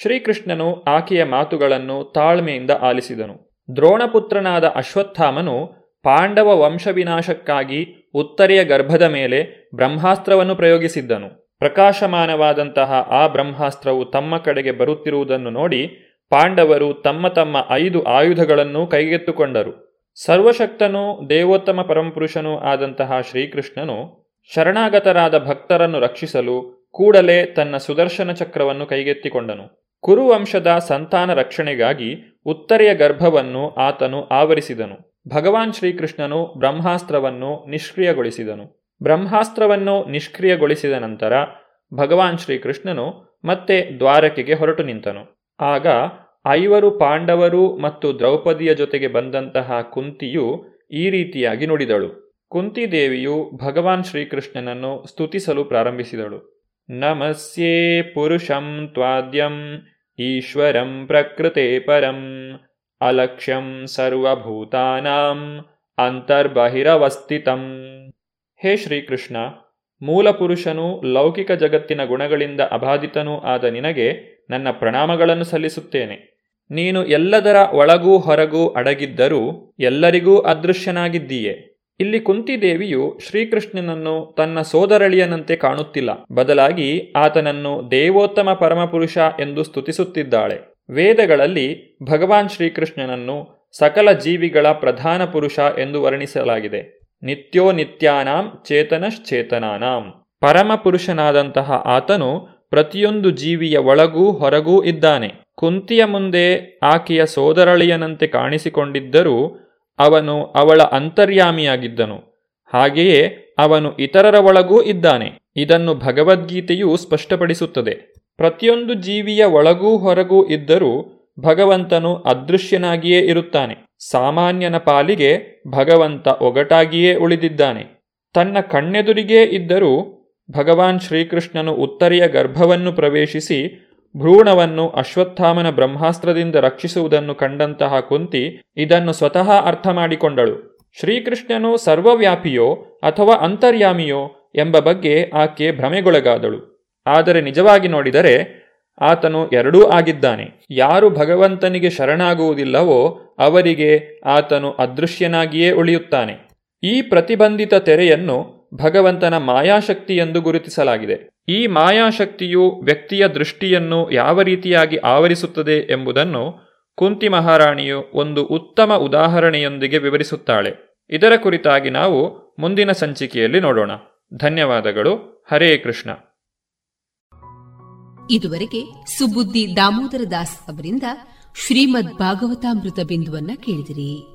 ಶ್ರೀಕೃಷ್ಣನು ಆಕೆಯ ಮಾತುಗಳನ್ನು ತಾಳ್ಮೆಯಿಂದ ಆಲಿಸಿದನು. ದ್ರೋಣಪುತ್ರನಾದ ಅಶ್ವತ್ಥಾಮನು ಪಾಂಡವ ವಂಶವಿನಾಶಕ್ಕಾಗಿ ಉತ್ತರೆಯ ಗರ್ಭದ ಮೇಲೆ ಬ್ರಹ್ಮಾಸ್ತ್ರವನ್ನು ಪ್ರಯೋಗಿಸಿದ್ದನು. ಪ್ರಕಾಶಮಾನವಾದಂತಹ ಆ ಬ್ರಹ್ಮಾಸ್ತ್ರವು ತಮ್ಮ ಕಡೆಗೆ ಬರುತ್ತಿರುವುದನ್ನು ನೋಡಿ ಪಾಂಡವರು ತಮ್ಮ ತಮ್ಮ ಐದು ಆಯುಧಗಳನ್ನು ಕೈಗೆತ್ತುಕೊಂಡರು. ಸರ್ವಶಕ್ತನೂ ದೇವೋತ್ತಮ ಪರಮಪುರುಷನೂ ಆದಂತಹ ಶ್ರೀಕೃಷ್ಣನು ಶರಣಾಗತರಾದ ಭಕ್ತರನ್ನು ರಕ್ಷಿಸಲು ಕೂಡಲೇ ತನ್ನ ಸುದರ್ಶನ ಚಕ್ರವನ್ನು ಕೈಗೆತ್ತಿಕೊಂಡನು. ಕುರುವಂಶದ ಸಂತಾನ ರಕ್ಷಣೆಗಾಗಿ ಉತ್ತರೆಯ ಗರ್ಭವನ್ನು ಆತನು ಆವರಿಸಿದನು. ಭಗವಾನ್ ಶ್ರೀಕೃಷ್ಣನು ಬ್ರಹ್ಮಾಸ್ತ್ರವನ್ನು ನಿಷ್ಕ್ರಿಯಗೊಳಿಸಿದನು. ಬ್ರಹ್ಮಾಸ್ತ್ರವನ್ನು ನಿಷ್ಕ್ರಿಯಗೊಳಿಸಿದ ನಂತರ ಭಗವಾನ್ ಶ್ರೀಕೃಷ್ಣನು ಮತ್ತೆ ದ್ವಾರಕೆಗೆ ಹೊರಟು ನಿಂತನು. ಆಗ ಐವರು ಪಾಂಡವರು ಮತ್ತು ದ್ರೌಪದಿಯ ಜೊತೆಗೆ ಬಂದಂತಹ ಕುಂತಿಯು ಈ ರೀತಿಯಾಗಿ ನುಡಿದಳು. ಕುಂತಿದೇವಿಯು ಭಗವಾನ್ ಶ್ರೀಕೃಷ್ಣನನ್ನು ಸ್ತುತಿಸಲು ಪ್ರಾರಂಭಿಸಿದಳು. ನಮಸ್ಯೇ ಪುರುಷಂ ತ್ವಾದ್ಯಂ ಈಶ್ವರಂ ಪ್ರಕೃತೆ ಪರಂ ಅಲಕ್ಷ್ಯಂ ಸರ್ವಭೂತಾನಾಂ ಅಂತರ್ಬಹಿರವಸ್ಥಿತಂ ಹೇ ಶ್ರೀಕೃಷ್ಣ ಮೂಲಪುರುಷನು ಲೌಕಿಕ ಜಗತ್ತಿನ ಗುಣಗಳಿಂದ ಅಬಾಧಿತನೂ ಆದ ನಿನಗೆ ನನ್ನ ಪ್ರಣಾಮಗಳನ್ನು ಸಲ್ಲಿಸುತ್ತೇನೆ. ನೀನು ಎಲ್ಲದರ ಒಳಗೂ ಹೊರಗೂ ಅಡಗಿದ್ದರೂ ಎಲ್ಲರಿಗೂ ಅದೃಶ್ಯನಾಗಿದ್ದೀಯೆ. ಇಲ್ಲಿ ಕುಂತಿದೇವಿಯು ಶ್ರೀಕೃಷ್ಣನನ್ನು ತನ್ನ ಸೋದರಳಿಯನಂತೆ ಕಾಣುತ್ತಿಲ್ಲ. ಬದಲಾಗಿ ಆತನನ್ನು ದೇವೋತ್ತಮ ಪರಮಪುರುಷ ಎಂದು ಸ್ತುತಿಸುತ್ತಿದ್ದಾಳೆ. ವೇದಗಳಲ್ಲಿ ಭಗವಾನ್ ಶ್ರೀಕೃಷ್ಣನನ್ನು ಸಕಲ ಜೀವಿಗಳ ಪ್ರಧಾನ ಪುರುಷ ಎಂದು ವರ್ಣಿಸಲಾಗಿದೆ. ನಿತ್ಯೋ ನಿತ್ಯಾನಾಂ ಚೇತನಶ್ಚೇತನಾನಾಂ. ಪರಮಪುರುಷನಾದಂತಹ ಆತನು ಪ್ರತಿಯೊಂದು ಜೀವಿಯ ಒಳಗೂ ಹೊರಗೂ ಇದ್ದಾನೆ. ಕುಂತಿಯ ಮುಂದೆ ಆಕೆಯ ಸೋದರಳಿಯನಂತೆ ಕಾಣಿಸಿಕೊಂಡಿದ್ದರೂ ಅವನು ಅವಳ ಅಂತರ್ಯಾಮಿಯಾಗಿದ್ದನು. ಹಾಗೆಯೇ ಅವನು ಇತರರ ಒಳಗೂ ಇದ್ದಾನೆ. ಇದನ್ನು ಭಗವದ್ಗೀತೆಯು ಸ್ಪಷ್ಟಪಡಿಸುತ್ತದೆ. ಪ್ರತಿಯೊಂದು ಜೀವಿಯ ಒಳಗೂ ಹೊರಗೂ ಇದ್ದರೂ ಭಗವಂತನು ಅದೃಶ್ಯನಾಗಿಯೇ ಇರುತ್ತಾನೆ. ಸಾಮಾನ್ಯನ ಪಾಲಿಗೆ ಭಗವಂತ ಒಗಟಾಗಿಯೇ ಉಳಿದಿದ್ದಾನೆ. ತನ್ನ ಕಣ್ಣೆದುರಿಗೇ ಇದ್ದರೂ ಭಗವಾನ್ ಶ್ರೀಕೃಷ್ಣನು ಉತ್ತರೆಯ ಗರ್ಭವನ್ನು ಪ್ರವೇಶಿಸಿ ಭ್ರೂಣವನ್ನು ಅಶ್ವತ್ಥಾಮನ ಬ್ರಹ್ಮಾಸ್ತ್ರದಿಂದ ರಕ್ಷಿಸುವುದನ್ನು ಕಂಡಂತಹ ಕುಂತಿ ಇದನ್ನು ಸ್ವತಃ ಅರ್ಥ ಮಾಡಿಕೊಂಡಳು. ಶ್ರೀಕೃಷ್ಣನು ಸರ್ವವ್ಯಾಪಿಯೋ ಅಥವಾ ಅಂತರ್ಯಾಮಿಯೋ ಎಂಬ ಬಗ್ಗೆ ಆಕೆ ಭ್ರಮೆಗೊಳಗಾದಳು. ಆದರೆ ನಿಜವಾಗಿ ನೋಡಿದರೆ ಆತನು ಎರಡೂ ಆಗಿದ್ದಾನೆ. ಯಾರು ಭಗವಂತನಿಗೆ ಶರಣಾಗುವುದಿಲ್ಲವೋ ಅವರಿಗೆ ಆತನು ಅದೃಶ್ಯನಾಗಿಯೇ ಉಳಿಯುತ್ತಾನೆ. ಈ ಪ್ರತಿಬಂಧಿತ ತೆರೆಯನ್ನು ಭಗವಂತನ ಮಾಯಾಶಕ್ತಿ ಎಂದು ಗುರುತಿಸಲಾಗಿದೆ. ಈ ಮಾಯಾಶಕ್ತಿಯು ವ್ಯಕ್ತಿಯ ದೃಷ್ಟಿಯನ್ನು ಯಾವ ರೀತಿಯಾಗಿ ಆವರಿಸುತ್ತದೆ ಎಂಬುದನ್ನು ಕುಂತಿ ಮಹಾರಾಣಿಯು ಒಂದು ಉತ್ತಮ ಉದಾಹರಣೆಯೊಂದಿಗೆ ವಿವರಿಸುತ್ತಾಳೆ. ಇದರ ಕುರಿತಾಗಿ ನಾವು ಮುಂದಿನ ಸಂಚಿಕೆಯಲ್ಲಿ ನೋಡೋಣ. ಧನ್ಯವಾದಗಳು. ಹರೇ ಕೃಷ್ಣ. ಇದುವರೆಗೆ ಸುಬುದ್ದಿ ದಾಮೋದರ ದಾಸ್ ಅವರಿಂದ ಶ್ರೀಮದ್ ಭಾಗವತಾಮೃತ ಬಿಂದುವನ್ನ ಕೇಳಿದಿರಿ.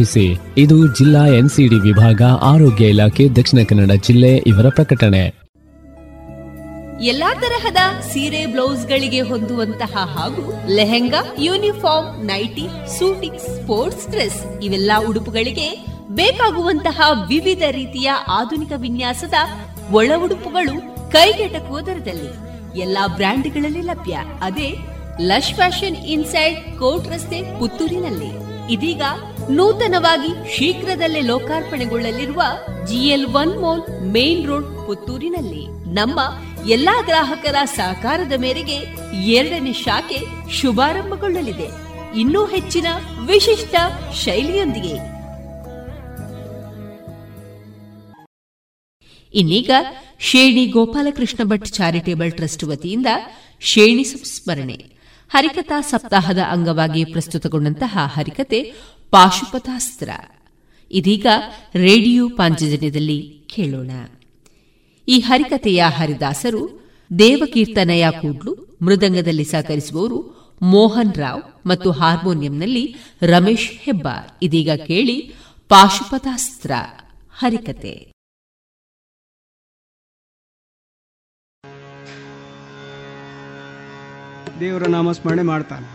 ಇದು ಜಿಲ್ಲಾ ಎನ್ಸಿಡಿ ವಿಭಾಗ, ಆರೋಗ್ಯ ಇಲಾಖೆ, ದಕ್ಷಿಣ ಕನ್ನಡ ಜಿಲ್ಲೆ ಇವರ ಪ್ರಕಟಣೆ. ಎಲ್ಲಾ ತರಹದ ಸೀರೆ ಬ್ಲೌಸ್ ಗಳಿಗೆ ಹೊಂದುವಂತಹ ಹಾಗೂ lehenga, uniform, nighty suiting sports dress ಇವೆಲ್ಲ ಉಡುಪುಗಳಿಗೆ ಬೇಕಾಗುವಂತಹ ವಿವಿಧ ರೀತಿಯ ಆಧುನಿಕ ವಿನ್ಯಾಸದ ಒಳ ಉಡುಪುಗಳು ಕೈಗೆಟಕುವ ದರದಲ್ಲಿ ಎಲ್ಲಾ ಬ್ರ್ಯಾಂಡ್ಗಳಲ್ಲಿ ಲಭ್ಯ. ಅದೇ ಲಶ್ ಫ್ಯಾಷನ್ ಇನ್ಸೈಡ್ ಕೋರ್ಟ್ ರಸ್ತೆ ಪುತ್ತೂರಿನಲ್ಲಿ. ಇದೀಗ ನೂತನವಾಗಿ ಶೀಘ್ರದಲ್ಲೇ ಲೋಕಾರ್ಪಣೆಗೊಳ್ಳಲಿರುವ GL one mall main road ಪುತ್ತೂರಿನಲ್ಲಿ ನಮ್ಮ ಎಲ್ಲಾ ಗ್ರಾಹಕರ ಸಹಕಾರದ ಮೇರೆಗೆ ಎರಡನೇ ಶಾಖೆ ಶುಭಾರಂಭಗೊಳ್ಳಲಿದೆ. ಇನ್ನೂ ಹೆಚ್ಚಿನ ವಿಶಿಷ್ಟ ಶೈಲಿಯೊಂದಿಗೆ. ಇನ್ನೀಗ ಶೇಣಿ ಗೋಪಾಲಕೃಷ್ಣ ಭಟ್ ಚಾರಿಟೇಬಲ್ ಟ್ರಸ್ಟ್ ವತಿಯಿಂದ ಶೇಣಿ ಸಂಸ್ಮರಣೆ. ಹರಿಕಥಾ ಸಪ್ತಾಹದ ಅಂಗವಾಗಿ ಪ್ರಸ್ತುತಗೊಂಡಂತಹ ಹರಿಕತೆ ಪಾಶುಪತಾಸ್ತ್ರ ಇದೀಗ ರೇಡಿಯೋ ಪಾಂಚಜನ್ಯದಲ್ಲಿ ಕೇಳೋಣ. ಈ ಹರಿಕತೆಯ ಹರಿದಾಸರು ದೇವಕೀರ್ತನಯ ಕೂಡ್ಲು ಮೃದಂಗದಲ್ಲಿ ಸಹಕರಿಸುವವರು ಮೋಹನ್ ರಾವ್ ಮತ್ತು ಹಾರ್ಮೋನಿಯಂನಲ್ಲಿ ರಮೇಶ್ ಹೆಬ್ಬಾರ್. ಇದೀಗ ಕೇಳಿ ಪಾಶುಪತಾಸ್ತ್ರ ಹರಿಕತೆ ದೇವರ ನಾಮಸ್ಮರಣೆ ಮಾಡ್ತಾನೆ.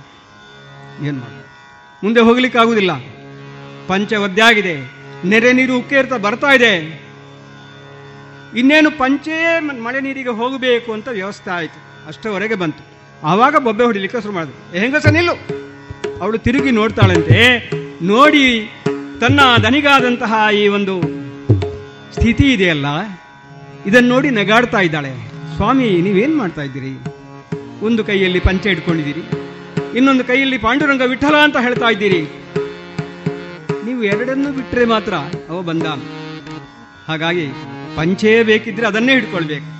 ಏನು ಮಾಡ ಮುಂದೆ ಹೋಗ್ಲಿಕ್ಕಾಗುವುದಿಲ್ಲ ಪಂಚ ಒದ್ದಾಗಿದೆ ನೆರೆ ನೀರು ಉಕ್ಕೇರ್ತಾ ಬರ್ತಾ ಇದೆ. ಇನ್ನೇನು ಪಂಚೇ ಮಳೆ ನೀರಿಗೆ ಹೋಗಬೇಕು ಅಂತ ವ್ಯವಸ್ಥೆ ಆಯಿತು. ಅಷ್ಟರವರೆಗೆ ಬಂತು. ಆವಾಗ ಬೊಬ್ಬೆ ಹೊಡಿಲಿಕ್ಕೆ ಶುರು ಮಾಡಿದ್ರು. ಹೆಂಗಸ ನಿಲ್ಲು. ಅವಳು ತಿರುಗಿ ನೋಡ್ತಾಳಂತೆ. ನೋಡಿ, ತನ್ನ ದನಿಗಾದಂತಹ ಈ ಒಂದು ಸ್ಥಿತಿ ಇದೆಯಲ್ಲ? ಇದನ್ನು ನೋಡಿ ನಗಾಡ್ತಾ ಇದ್ದಾಳೆ. ಸ್ವಾಮಿ, ನೀವೇನು ಮಾಡ್ತಾ ಇದ್ದೀರಿ? ಒಂದು ಕೈಯಲ್ಲಿ ಪಂಚೆ ಇಟ್ಕೊಂಡಿದ್ದೀರಿ. ಇನ್ನೊಂದು ಕೈಯಲ್ಲಿ ಪಾಂಡುರಂಗ ವಿಠಲ ಅಂತ ಹೇಳ್ತಾ ಇದ್ದೀರಿ. ನೀವು ಎರಡನ್ನು ಬಿಟ್ಟರೆ ಮಾತ್ರ ಅವ ಬಂದ. ಹಾಗಾಗಿ ಪಂಚೇ ಬೇಕಿದ್ರೆ ಅದನ್ನೇ ಹಿಡ್ಕೊಳ್ಬೇಕು.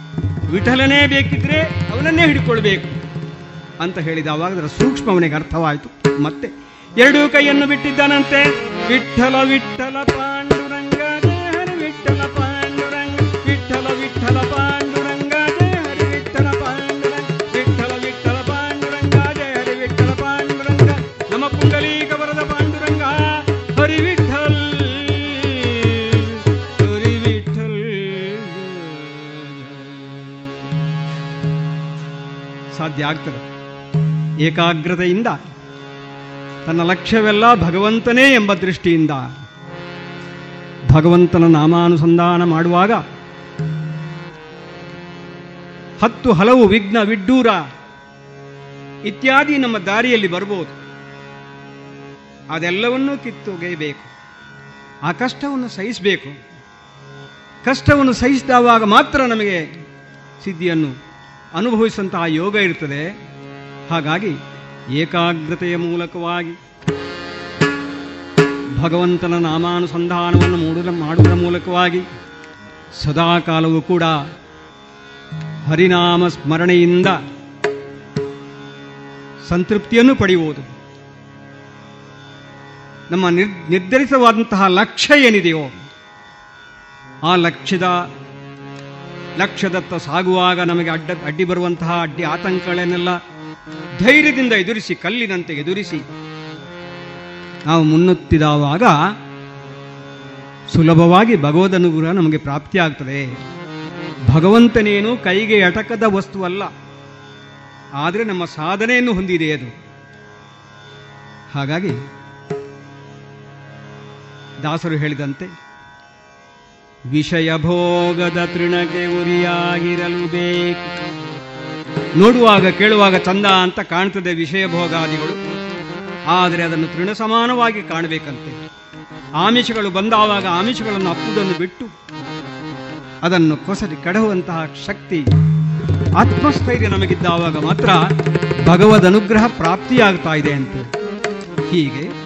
ವಿಠಲನೇ ಬೇಕಿದ್ರೆ ಅವನನ್ನೇ ಹಿಡ್ಕೊಳ್ಬೇಕು ಅಂತ ಹೇಳಿದ ಅವಾಗ ಅದರ ಸೂಕ್ಷ್ಮ ಅವನಿಗೆ ಅರ್ಥವಾಯಿತು. ಮತ್ತೆ ಎರಡೂ ಕೈಯನ್ನು ಬಿಟ್ಟಿದ್ದಾನಂತೆ. ವಿಠಲ ವಿಠಲ ಸಾಧ್ಯ ಆಗ್ತದೆ ಏಕಾಗ್ರತೆಯಿಂದ ತನ್ನ ಲಕ್ಷ್ಯವೆಲ್ಲ ಭಗವಂತನೇ ಎಂಬ ದೃಷ್ಟಿಯಿಂದ ಭಗವಂತನ ನಾಮಾನುಸಂಧಾನ ಮಾಡುವಾಗ ಹತ್ತು ಹಲವು ವಿಘ್ನ ವಿಡ್ಡೂರ ಇತ್ಯಾದಿ ನಮ್ಮ ದಾರಿಯಲ್ಲಿ ಬರ್ಬೋದು ಅದೆಲ್ಲವನ್ನೂ ಕಿತ್ತೊಗೆಯಬೇಕು. ಆ ಕಷ್ಟವನ್ನು ಸಹಿಸಬೇಕು. ಕಷ್ಟವನ್ನು ಸಹಿಸಿದವಾಗ ಮಾತ್ರ ನಮಗೆ ಸಿದ್ಧಿಯನ್ನು ಅನುಭವಿಸುವಂತಹ ಯೋಗ ಇರ್ತದೆ ಹಾಗಾಗಿ ಏಕಾಗ್ರತೆಯ ಮೂಲಕವಾಗಿ ಭಗವಂತನ ನಾಮಾನುಸಂಧಾನವನ್ನು ಮೂಡುವ ಮಾಡುವುದರ ಮೂಲಕವಾಗಿ ಸದಾಕಾಲವೂ ಕೂಡ ಹರಿನಾಮ ಸ್ಮರಣೆಯಿಂದ ಸಂತೃಪ್ತಿಯನ್ನು ಪಡೆಯುವುದು. ನಮ್ಮ ನಿರ್ ನಿರ್ಧರಿತವಾದಂತಹ ಲಕ್ಷ್ಯ ಏನಿದೆಯೋ ಆ ಲಕ್ಷ್ಯದ ಲಕ್ಷ್ಯದತ್ತ ಸಾಗುವಾಗ ನಮಗೆ ಅಡ್ಡ ಅಡ್ಡಿ ಬರುವಂತಹ ಅಡ್ಡಿ ಆತಂಕಗಳನ್ನೆಲ್ಲ ಧೈರ್ಯದಿಂದ ಎದುರಿಸಿ, ಕಲ್ಲಿನಂತೆ ಎದುರಿಸಿ ನಾವು ಮುನ್ನುತ್ತಿದಾವಾಗ ಸುಲಭವಾಗಿ ಭಗವದ್ ಅನುಗ್ರಹ ನಮಗೆ ಪ್ರಾಪ್ತಿಯಾಗ್ತದೆ. ಭಗವಂತನೇನು ಕೈಗೆ ಎಟಕದ ವಸ್ತುವಲ್ಲ ಆದರೆ ನಮ್ಮ ಸಾಧನೆಯನ್ನು ಹೊಂದಿದೆ ಅದು. ಹಾಗಾಗಿ ದಾಸರು ಹೇಳಿದಂತೆ ವಿಷಯ ಭೋಗದ ತೃಣಕ್ಕೆ ಉರಿಯಾಗಿರಲು ಬೇಕು ನೋಡುವಾಗ, ಕೇಳುವಾಗ ಚಂದ ಅಂತ ಕಾಣ್ತದೆ ವಿಷಯ ಭೋಗಾದಿಗಳು. ಆದರೆ ಅದನ್ನು ತೃಣ ಸಮಾನವಾಗಿ ಕಾಣಬೇಕಂತೆ. ಆಮಿಷಗಳು ಬಂದಾವಾಗ ಆಮಿಷಗಳನ್ನು ಅಪ್ಪುದನ್ನು ಬಿಟ್ಟು ಅದನ್ನು ಕೊಸರಿ ಕಡಹುವಂತಹ ಶಕ್ತಿ, ಆತ್ಮಸ್ಥೈರ್ಯ ನಮಗಿದ್ದಾವಾಗ ಮಾತ್ರ ಭಗವದ್ ಅನುಗ್ರಹ ಪ್ರಾಪ್ತಿಯಾಗ್ತಾ ಇದೆ ಅಂತ. ಹೀಗೆ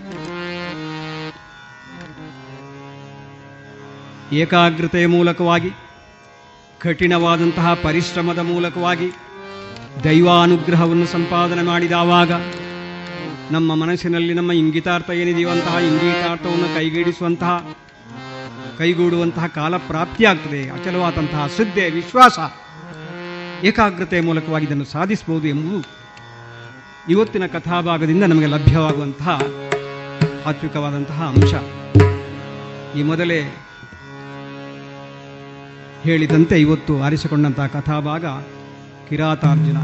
ಏಕಾಗ್ರತೆಯ ಮೂಲಕವಾಗಿ, ಕಠಿಣವಾದಂತಹ ಪರಿಶ್ರಮದ ಮೂಲಕವಾಗಿ ದೈವಾನುಗ್ರಹವನ್ನು ಸಂಪಾದನೆ ಮಾಡಿದಾವಾಗ, ನಮ್ಮ ಮನಸ್ಸಿನಲ್ಲಿ ನಮ್ಮ ಇಂಗಿತಾರ್ಥ ಏನಿದೆಯೋ ಅಂತಹ ಇಂಗಿತಾರ್ಥವನ್ನು ಕೈಗೂಡಿಸುವಂತಹ, ಕೈಗೂಡುವಂತಹ ಕಾಲ ಪ್ರಾಪ್ತಿಯಾಗ್ತದೆ ಅಚಲವಾದಂತಹ ಶ್ರದ್ಧೆ ವಿಶ್ವಾಸ, ಏಕಾಗ್ರತೆಯ ಮೂಲಕವಾಗಿ ಇದನ್ನು ಸಾಧಿಸಬಹುದು ಎಂಬುದು ಇವತ್ತಿನ ಕಥಾಭಾಗದಿಂದ ನಮಗೆ ಲಭ್ಯವಾಗುವಂತಹ ತಾತ್ವಿಕವಾದಂತಹ ಅಂಶ. ಈ ಮೊದಲೇ ಹೇಳಿದಂತೆ ಇವತ್ತು ಆರಿಸಿಕೊಂಡಂತಹ ಕಥಾಭಾಗ ಕಿರಾತಾರ್ಜುನ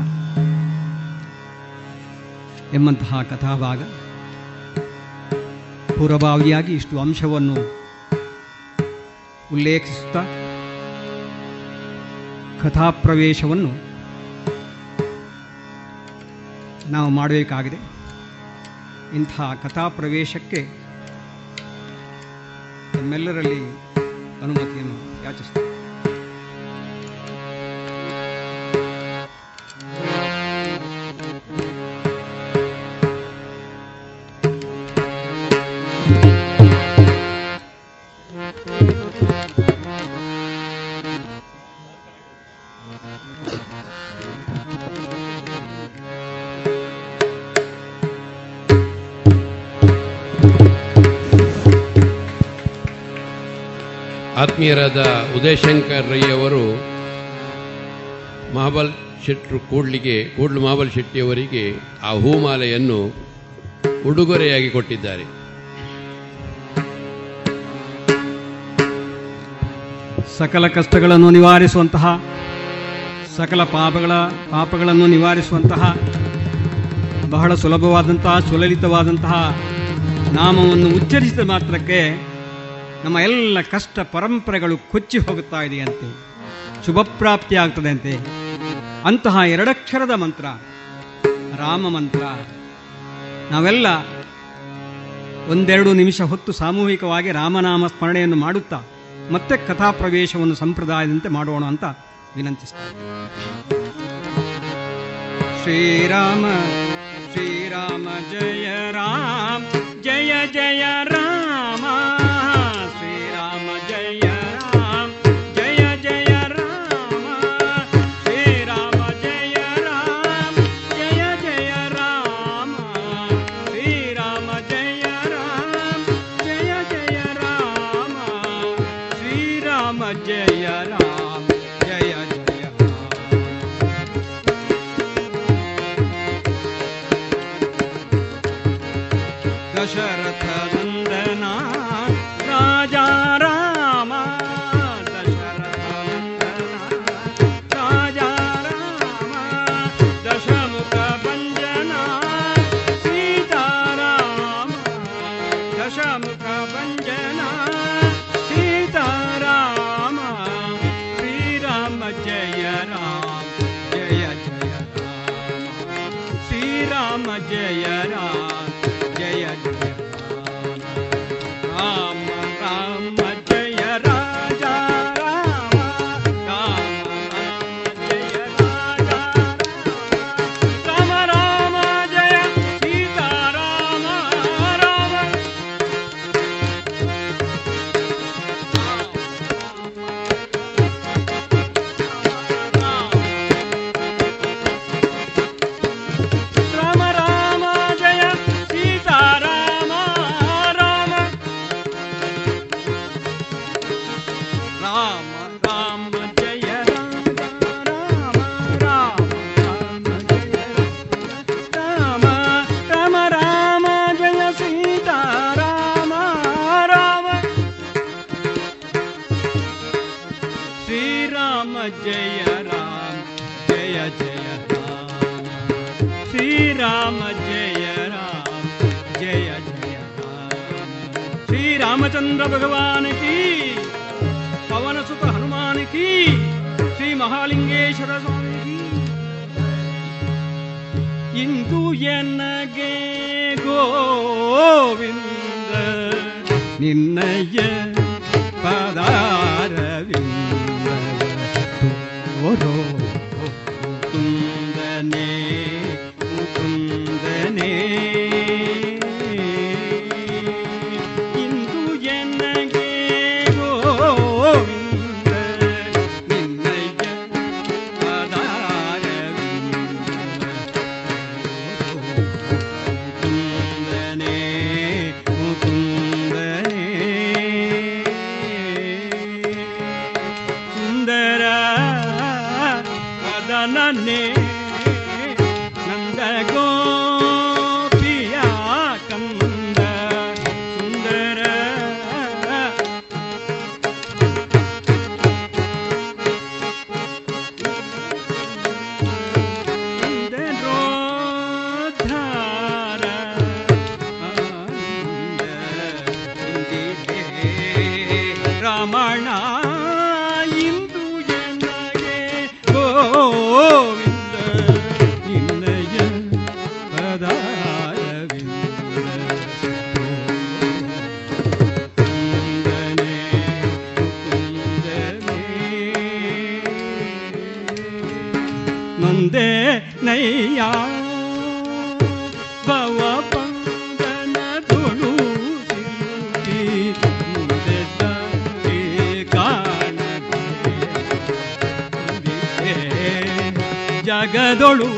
ಎಂಬಂತಹ ಕಥಾಭಾಗ. ಪೂರ್ವಭಾವಿಯಾಗಿ ಇಷ್ಟು ಅಂಶವನ್ನು ಉಲ್ಲೇಖಿಸುತ್ತಾ ಕಥಾಪ್ರವೇಶವನ್ನು ನಾವು ಮಾಡಬೇಕಾಗಿದೆ. ಇಂಥ ಕಥಾಪ್ರವೇಶಕ್ಕೆ ನಮ್ಮೆಲ್ಲರಲ್ಲಿ ಅನುಮತಿಯನ್ನು ಯಾಚಿಸ್ತೇವೆ. ಆತ್ಮೀಯರಾದ ಉದಯಶಂಕರ್ ರೈ ಅವರು ಮಹಾಬಲ್ ಶೆಟ್ಟರು ಕೂಡ್ಲಿಗೆ, ಕೂಡ್ಲು ಮಹಾಬಲ್ ಶೆಟ್ಟಿಯವರಿಗೆ ಆ ಹೂಮಾಲೆಯನ್ನು ಉಡುಗೊರೆಯಾಗಿ ಕೊಟ್ಟಿದ್ದಾರೆ. ಸಕಲ ಕಷ್ಟಗಳನ್ನು ನಿವಾರಿಸುವಂತಹ, ಸಕಲ ಪಾಪಗಳ, ಪಾಪಗಳನ್ನು ನಿವಾರಿಸುವಂತಹ, ಬಹಳ ಸುಲಭವಾದಂತಹ, ಸುಲಲಿತವಾದಂತಹ ನಾಮವನ್ನು ಉಚ್ಚರಿಸಿದ ಮಾತ್ರಕ್ಕೆ ನಮ್ಮ ಎಲ್ಲ ಕಷ್ಟ ಪರಂಪರೆಗಳು ಕೊಚ್ಚಿ ಹೋಗುತ್ತಾ ಇದೆಯಂತೆ. ಶುಭಪ್ರಾಪ್ತಿ ಆಗ್ತದೆ ಅಂತೆ. ಅಂತಹ ಎರಡಕ್ಷರದ ಮಂತ್ರ, ರಾಮ ಮಂತ್ರ. ನಾವೆಲ್ಲ ಒಂದೆರಡು ನಿಮಿಷ ಹೊತ್ತು ಸಾಮೂಹಿಕವಾಗಿ ರಾಮನಾಮ ಸ್ಮರಣೆಯನ್ನು ಮಾಡುತ್ತಾ, ಮತ್ತೆ ಕಥಾ ಪ್ರವೇಶವನ್ನು ಸಂಪ್ರದಾಯದಂತೆ ಮಾಡೋಣ ಅಂತ ವಿನಂತಿಸ್ತೇನೆ. ಶ್ರೀರಾಮ ಶ್ರೀರಾಮ, ಜಯ ರಾಮ, ಜಯ ಜಯ राम जय राम ಜಗದೊಳು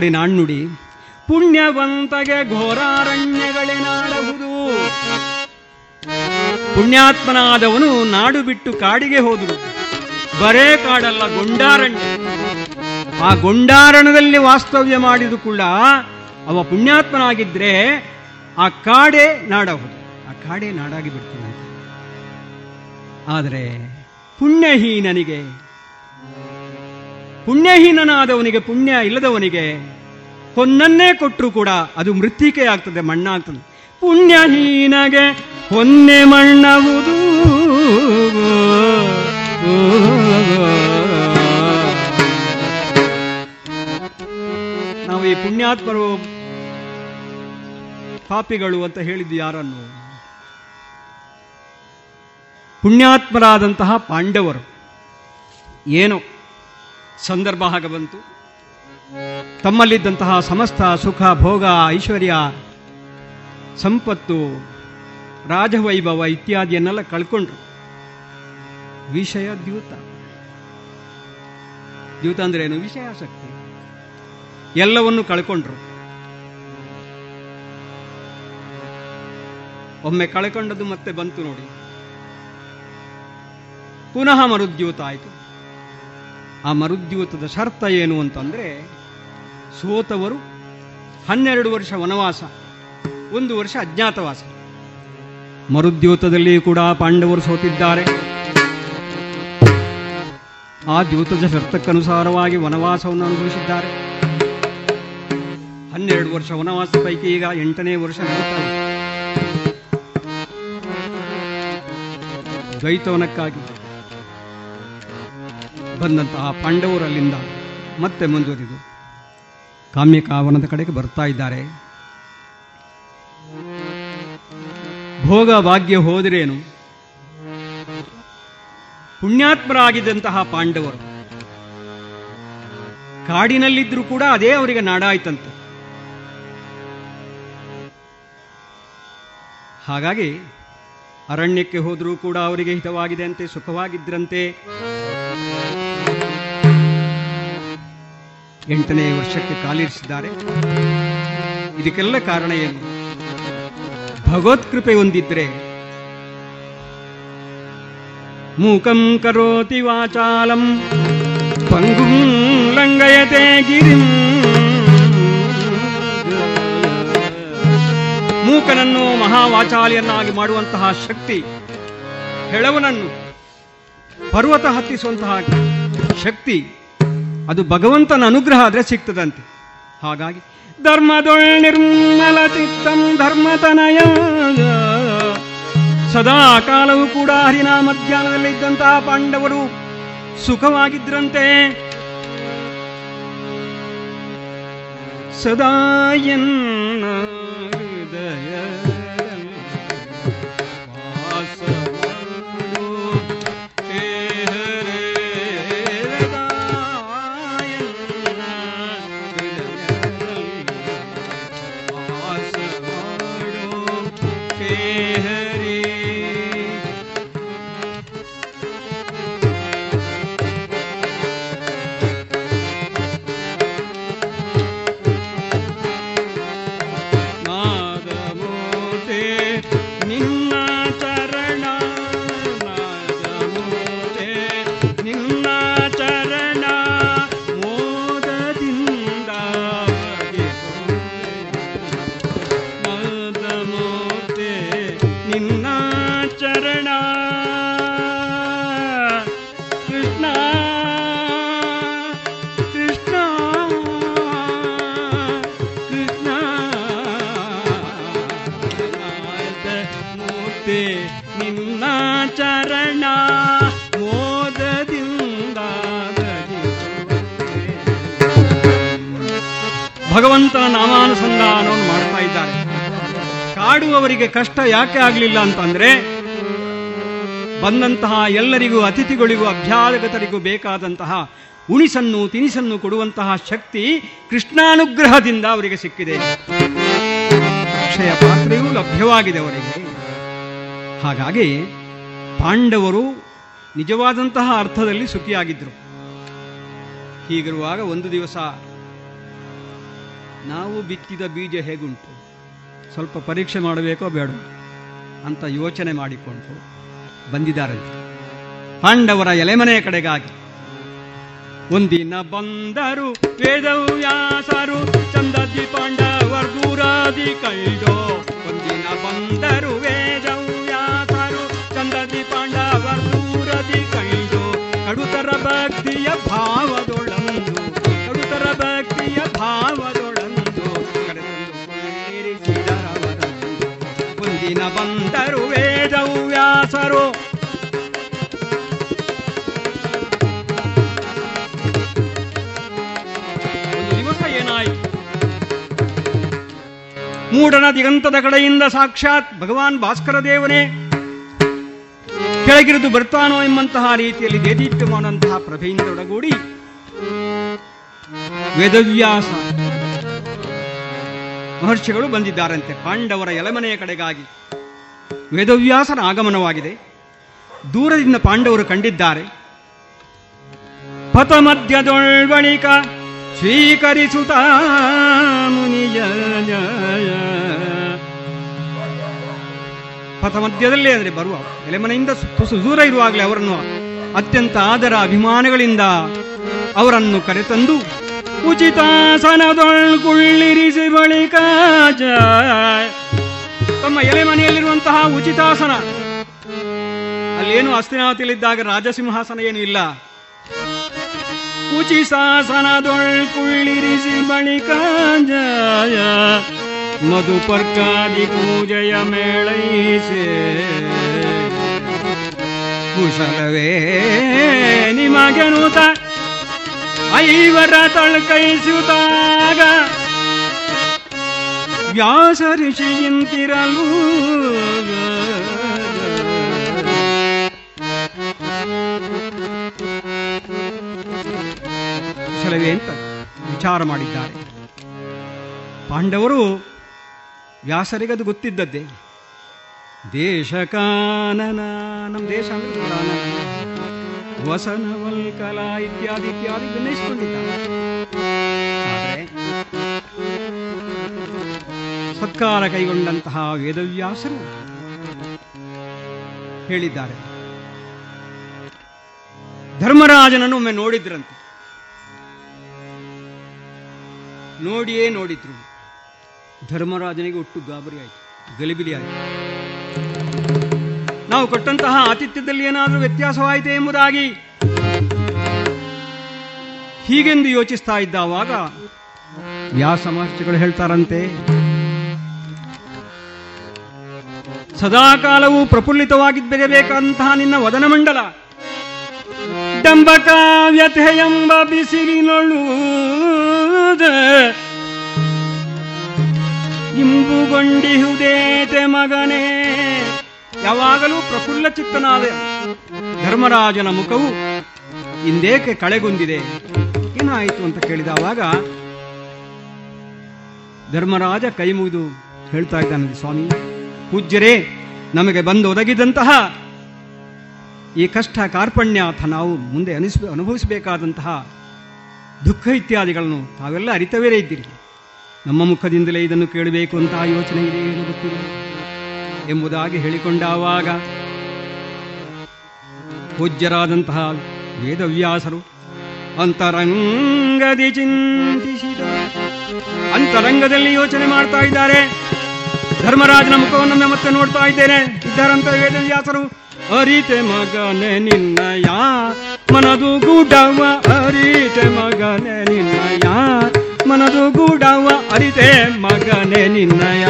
ನೋಡಿ ನಾಣ್ಣುಡಿ ಪುಣ್ಯವಂತಗೆ ಘೋರಾರಣ್ಯಗಳೇ ನಾಡಬಹುದು ಪುಣ್ಯಾತ್ಮನಾದವನು ನಾಡು ಬಿಟ್ಟು ಕಾಡಿಗೆ ಹೋದರು ಬರೇ ಕಾಡಲ್ಲ ಗೊಂಡಾರಣ್ಯ. ಆ ಗೊಂಡಾರಣದಲ್ಲಿ ವಾಸ್ತವ್ಯ ಮಾಡಿದು ಕೂಡ ಅವ ಪುಣ್ಯಾತ್ಮನಾಗಿದ್ರೆ ಆ ಕಾಡೆ ನಾಡಬಹುದು ಆ ಕಾಡೆ ನಾಡಾಗಿ ಬಿಡ್ತಾನೆ ಆದರೆ ಪುಣ್ಯಹೀನನಿಗೆ ಪುಣ್ಯಹೀನನಾದವನಿಗೆ ಪುಣ್ಯ ಇಲ್ಲದವನಿಗೆ ಹೊನ್ನನ್ನೇ ಕೊಟ್ಟರು ಕೂಡ ಅದು ಮೃತ್ತಿಕೆ ಆಗ್ತದೆ, ಮಣ್ಣಾಗ್ತದೆ. ಪುಣ್ಯಹೀನಗೆ ಹೊನ್ನೆ ಮಣ್ಣವುದು ನಾವು ಈ ಪುಣ್ಯಾತ್ಮರು ಪಾಪಿಗಳು ಅಂತ ಹೇಳಿದ್ದು ಯಾರನ್ನು? ಪುಣ್ಯಾತ್ಮರಾದಂತಹ ಪಾಂಡವರು. ಏನು? ಸಂದರ್ಭ ಹಾಗೆ ಬಂತು. ತಮ್ಮಲ್ಲಿದ್ದಂತಹ ಸಮಸ್ತ ಸುಖ, ಭೋಗ, ಐಶ್ವರ್ಯ, ಸಂಪತ್ತು, ರಾಜವೈಭವ ಇತ್ಯಾದಿಯನ್ನೆಲ್ಲ ಕಳ್ಕೊಂಡ್ರು. ವಿಷಯ ದ್ಯೂತ. ದ್ಯೂತ ಅಂದ್ರೆ ಏನು? ವಿಷಯಾಸಕ್ತಿ. ಎಲ್ಲವನ್ನು ಕಳ್ಕೊಂಡ್ರು. ಒಮ್ಮೆ ಕಳ್ಕೊಂಡದ್ದು ಮತ್ತೆ ಬಂತು ನೋಡಿ. ಪುನಃ ಮರುದ್ಯೂತ ಆಯಿತು. ಆ ಮರುದ್ಯೂತದ ಶರ್ತ ಏನು ಅಂತಂದರೆ ಸೋತವರು ಹನ್ನೆರಡು ವರ್ಷ ವನವಾಸ, ಒಂದು ವರ್ಷ ಅಜ್ಞಾತವಾಸ. ಮರುದ್ಯೂತದಲ್ಲಿ ಕೂಡ ಪಾಂಡವರು ಸೋತಿದ್ದಾರೆ. ಆ ದ್ಯೂತದ ಶರ್ತಕ್ಕನುಸಾರವಾಗಿ ವನವಾಸವನ್ನು ಅನುಭವಿಸಿದ್ದಾರೆ. ಹನ್ನೆರಡು ವರ್ಷ ವನವಾಸ ಪೈಕಿ ಈಗ ಎಂಟನೇ ವರ್ಷ ನಡೀತಾ ಇದೆ. ದ್ವೈತವನಕ್ಕಾಗಿ ಬಂದಂತಹ ಪಾಂಡವರಲ್ಲಿಂದ ಮತ್ತೆ ಮುಂದುವರಿದು ಕಾಮ್ಯಕಾವನದ ಕಡೆಗೆ ಬರ್ತಾ ಇದ್ದಾರೆ. ಭೋಗ ಭಾಗ್ಯ ಹೋದರೇನು? ಪುಣ್ಯಾತ್ಮರಾಗಿದ್ದಂತಹ ಪಾಂಡವರು. ಕಾಡಿನಲ್ಲಿದ್ರೂ ಕೂಡ ಅದೇ ಅವರಿಗೆ ನಾಡಾಯ್ತಂತೆ. ಹಾಗಾಗಿ ಅರಣ್ಯಕ್ಕೆ ಹೋದರೂ ಕೂಡ ಅವರಿಗೆ ಹಿತವಾಗಿದೆ ಅಂತೆ ಸುಖವಾಗಿದ್ರಂತೆ. ಎಂಟನೇ ವರ್ಷಕ್ಕೆ ಕಾಲಿರಿಸಿದ್ದಾರೆ. ಇದಕ್ಕೆಲ್ಲ ಕಾರಣ ಏನು? ಭಗವತ್ಕೃಪೆ ಹೊಂದಿದ್ರೆ ಮೂಕಂ ಕರೋತಿ ವಾಚಾಲಂ, ಪಂಗುಂ ಲಂಗಯತೆ ಗಿರಿಂ. ಮೂಕನನ್ನು ಮಹಾವಾಚಾಲಿಯನ್ನಾಗಿ ಮಾಡುವಂತಹ ಶಕ್ತಿ ಹೆಳವನನ್ನು ಪರ್ವತ ಹತ್ತಿಸುವಂತಹ ಶಕ್ತಿ ಅದು ಭಗವಂತನ ಅನುಗ್ರಹ ಆದರೆ ಸಿಗ್ತದಂತೆ. ಹಾಗಾಗಿ, ಧರ್ಮದೊಳ್ ನಿರ್ಮಲ ಚಿತ್ತಂ ಧರ್ಮತನಯ. ಸದಾ ಕಾಲವೂ ಕೂಡ ಹರಿನ ಮಧ್ಯಾಹ್ನದಲ್ಲಿದ್ದಂತಹ ಪಾಂಡವರು ಸುಖವಾಗಿದ್ರಂತೆ. ಸದಾ ಎನ್ನ ಕಷ್ಟ ಯಾಕೆ ಆಗಲಿಲ್ಲ ಅಂತಂದ್ರೆ, ಬಂದಂತಹ ಎಲ್ಲರಿಗೂ, ಅತಿಥಿಗಳಿಗೂ, ಅಭ್ಯಾಗತರಿಗೂ ಬೇಕಾದಂತಹ ಉಣಿಸನ್ನು, ತಿನಿಸನ್ನು ಕೊಡುವಂತಹ ಶಕ್ತಿ ಕೃಷ್ಣಾನುಗ್ರಹದಿಂದ ಅವರಿಗೆ ಸಿಕ್ಕಿದೆ. ಅಕ್ಷಯ ಪಾತ್ರೆಯೂ ಲಭ್ಯವಾಗಿದೆ ಅವರಿಗೆ. ಹಾಗಾಗಿ ಪಾಂಡವರು ನಿಜವಾದಂತಹ ಅರ್ಥದಲ್ಲಿ ಸುಖಿಯಾಗಿದ್ದರು ಹೀಗಿರುವಾಗ ಒಂದು ದಿವಸ ನಾವು ಬಿತ್ತಿದ ಬೀಜ ಹೇಗುಂಟು? ಸ್ವಲ್ಪ ಪರೀಕ್ಷೆ ಮಾಡಬೇಕೋ ಬೇಡ ಅಂತ ಯೋಚನೆ ಮಾಡಿಕೊಂಡು ಬಂದಿದ್ದಾರಂತೆ. ಪಾಂಡವರ ಎಲೆಮನೆಯ ಕಡೆಗಾಗಿ ಒಂದಿನ ಬಂದರು ವೇದವ್ಯಾಸರು ಚಂದದಿ ಪಾಂಡವರ್ ದೂರಾದಿ ಕೈಡೋ ಒಂದಿನ ಬಂದರು ವೇದವ್ಯಾಸರು ಚಂದದಿ ಪಾಂಡವರ್ ದೂರದಿ ಕೈಡೋ ಏನಾಯಿತು ಮೂಡನ ದಿಗಂತದ ಕಡೆಯಿಂದ ಸಾಕ್ಷಾತ್ ಭಗವಾನ್ ಭಾಸ್ಕರ ದೇವನೇ ಕೆಳಗಿರಿದು ಬರ್ತಾನೋ ಎಂಬಂತಹ ರೀತಿಯಲ್ಲಿ ದೇದೀಪ್ಯಮಾನಂತಹ ಪ್ರಭೆಯಿಂದ ಒಡಗೂಡಿ ವೇದವ್ಯಾಸ ಮಹರ್ಷಿಗಳು ಬಂದಿದ್ದಾರಂತೆ ಪಾಂಡವರ ಎಲೆಮನೆಯ ಕಡೆಗಾಗಿ. ವೇದವ್ಯಾಸನ ಆಗಮನವಾಗಿದೆ. ದೂರದಿಂದ ಪಾಂಡವರು ಕಂಡಿದ್ದಾರೆ. ಪಥ ಮಧ್ಯದೊಳ್ಬಳಿಕ ಸ್ವೀಕರಿಸುತ್ತ ಮುನಿಯ ಪಥ ಮಧ್ಯದಲ್ಲೇ ಅಂದರೆ ಬರುವ ಎಲೆಮನೆಯಿಂದ ತುಸು ದೂರ ಇರುವಾಗಲೇ ಅವರನ್ನು ಅತ್ಯಂತ ಆದರ ಅಭಿಮಾನಗಳಿಂದ ಅವರನ್ನು ಕರೆತಂದು ಉಚಿತಾಸನದೊಳ್ಗುಳ್ಳಿರಿಸಿ ಬಳಿಕ ಜ- ತಮ್ಮ ಎಲೆಮನೆಯಲ್ಲಿರುವಂತಹ ಉಚಿತಾಸನ. ಅಲ್ಲೇನು ಅಸ್ತಿನಾವತಿಯಲ್ಲಿದ್ದಾಗ ರಾಜಸಿಂಹಾಸನ ಏನು ಇಲ್ಲ. ಉಚಿತಾಸನದೊಳ್ಗುಳ್ಳಿರಿಸಿ ಬಳಿಕ ಜಯ ಮಧುಪರ್ಕಾದಿ ಪೂಜೆಯ ಮೇಳೈಸೆ. ಕುಶಲವೇ ನಿಮಗೆನುತ. ಐವರ ತಳ್ಕೈಸುತ್ತಾಗ ವ್ಯಾಸ ಋಷಿಯಂತಿರಲು ಸಲವೇ ಅಂತ ವಿಚಾರ ಮಾಡಿದ್ದಾರೆ. ಪಾಂಡವರು ವ್ಯಾಸರಿಗೆ ಅದು ಗೊತ್ತಿದ್ದದ್ದೇ. ದೇಶಕಾನನ ನಮ್ಮ ದೇಶ ಅಂದ್ರೆ ಕಾನನ. ವಸನ ವಲ್ಕಲ ಇತ್ಯಾದಿ ಇತ್ಯಾದಿ ಗಮನಿಸಿಕೊಂಡಿದ್ದಾರೆ ಸತ್ಕಾರ ಕೈಗೊಂಡಂತಹ ವೇದವ್ಯಾಸರು ಹೇಳಿದ್ದಾರೆ. ಧರ್ಮರಾಜನನ್ನು ಒಮ್ಮೆ ನೋಡಿದ್ರಂತೆ. ನೋಡಿಯೇ ನೋಡಿದ್ರು. ಧರ್ಮರಾಜನಿಗೆ ಒಟ್ಟು ಗಾಬರಿ ಆಯಿತು, ಗಲಿಬಿಲಿ ಆಯಿತು. ನಾವು ಕೊಟ್ಟಂತಹ ಆತಿಥ್ಯದಲ್ಲಿ ಏನಾದರೂ ವ್ಯತ್ಯಾಸವಾಯಿತೆ ಎಂಬುದಾಗಿ ಹೀಗೆಂದು ಯೋಚಿಸ್ತಾ ಇದ್ದಾವಾಗ ಯಾವ ಮಹರ್ಷಿಗಳು ಹೇಳ್ತಾರಂತೆ ಸದಾಕಾಲವೂ ಪ್ರಫುಲ್ಲಿತವಾಗಿದ್ದಿರಬೇಕಂತಹ ನಿನ್ನ ವದನಮಂಡಲ. ಡಂಬಕ ವ್ಯಥೆ ಎಂಬ ಬಿಸಿಲಿನೊಳು ಇಂಬುಗೊಂಡಿಹುದೇತೆ ಮಗನೇ. ಯಾವಾಗಲೂ ಪ್ರಫುಲ್ಲ ಚಿತ್ತನಾದ. ಧರ್ಮರಾಜನ ಮುಖವು ಇಂದೇಕೆ ಕಳೆಗೊಂದಿದೆ? ಏನಾಯಿತು ಅಂತ ಕೇಳಿದವಾಗ ಧರ್ಮರಾಜ ಕೈ ಮುಗಿದು ಹೇಳ್ತಾ ಇದ್ದಾನೆ ಸ್ವಾಮಿ. ಪೂಜ್ಯರೇ, ನಮಗೆ ಬಂದು ಒದಗಿದಂತಹ ಈ ಕಷ್ಟ ಕಾರ್ಪಣ್ಯ ನಾವು ಮುಂದೆ ಅನಿಸ್, ಅನುಭವಿಸಬೇಕಾದಂತಹ ದುಃಖ ಇತ್ಯಾದಿಗಳನ್ನು ತಾವೆಲ್ಲ ಅರಿತವೇ ಇದ್ದೀರಿ. ನಮ್ಮ ಮುಖದಿಂದಲೇ ಇದನ್ನು ಕೇಳಬೇಕು ಅಂತ ಯೋಚನೆ ಇದೆ ಏನು ಗೊತ್ತಿಲ್ಲ ಎಂಬುದಾಗಿ ಹೇಳಿಕೊಂಡಾವಾಗ ಪೂಜ್ಯರಾದಂತಹ ವೇದವ್ಯಾಸರು ಅಂತರಂಗದಿ ಚಿಂತಿಸಿದ. ಅಂತರಂಗದಲ್ಲಿ ಯೋಚನೆ ಮಾಡ್ತಾ ಇದ್ದಾರೆ. ಧರ್ಮರಾಜನ ಮುಖವನ್ನು ಮತ್ತೆ ನೋಡ್ತಾ ಇದ್ದೇನೆ. ಇದ್ದಾರಂತ ವೇದವ್ಯಾಸರು ಅರಿತೆ ಮಗನೆ ನಿನ್ನಯ ಮನದು ಗೂಡವ ಅರಿತೆ ಮಗನೆ ನಿನ್ನಯ ಮನದು ಗೂಡವ ಅರಿತೆ ಮಗನೆ ನಿನ್ನಯ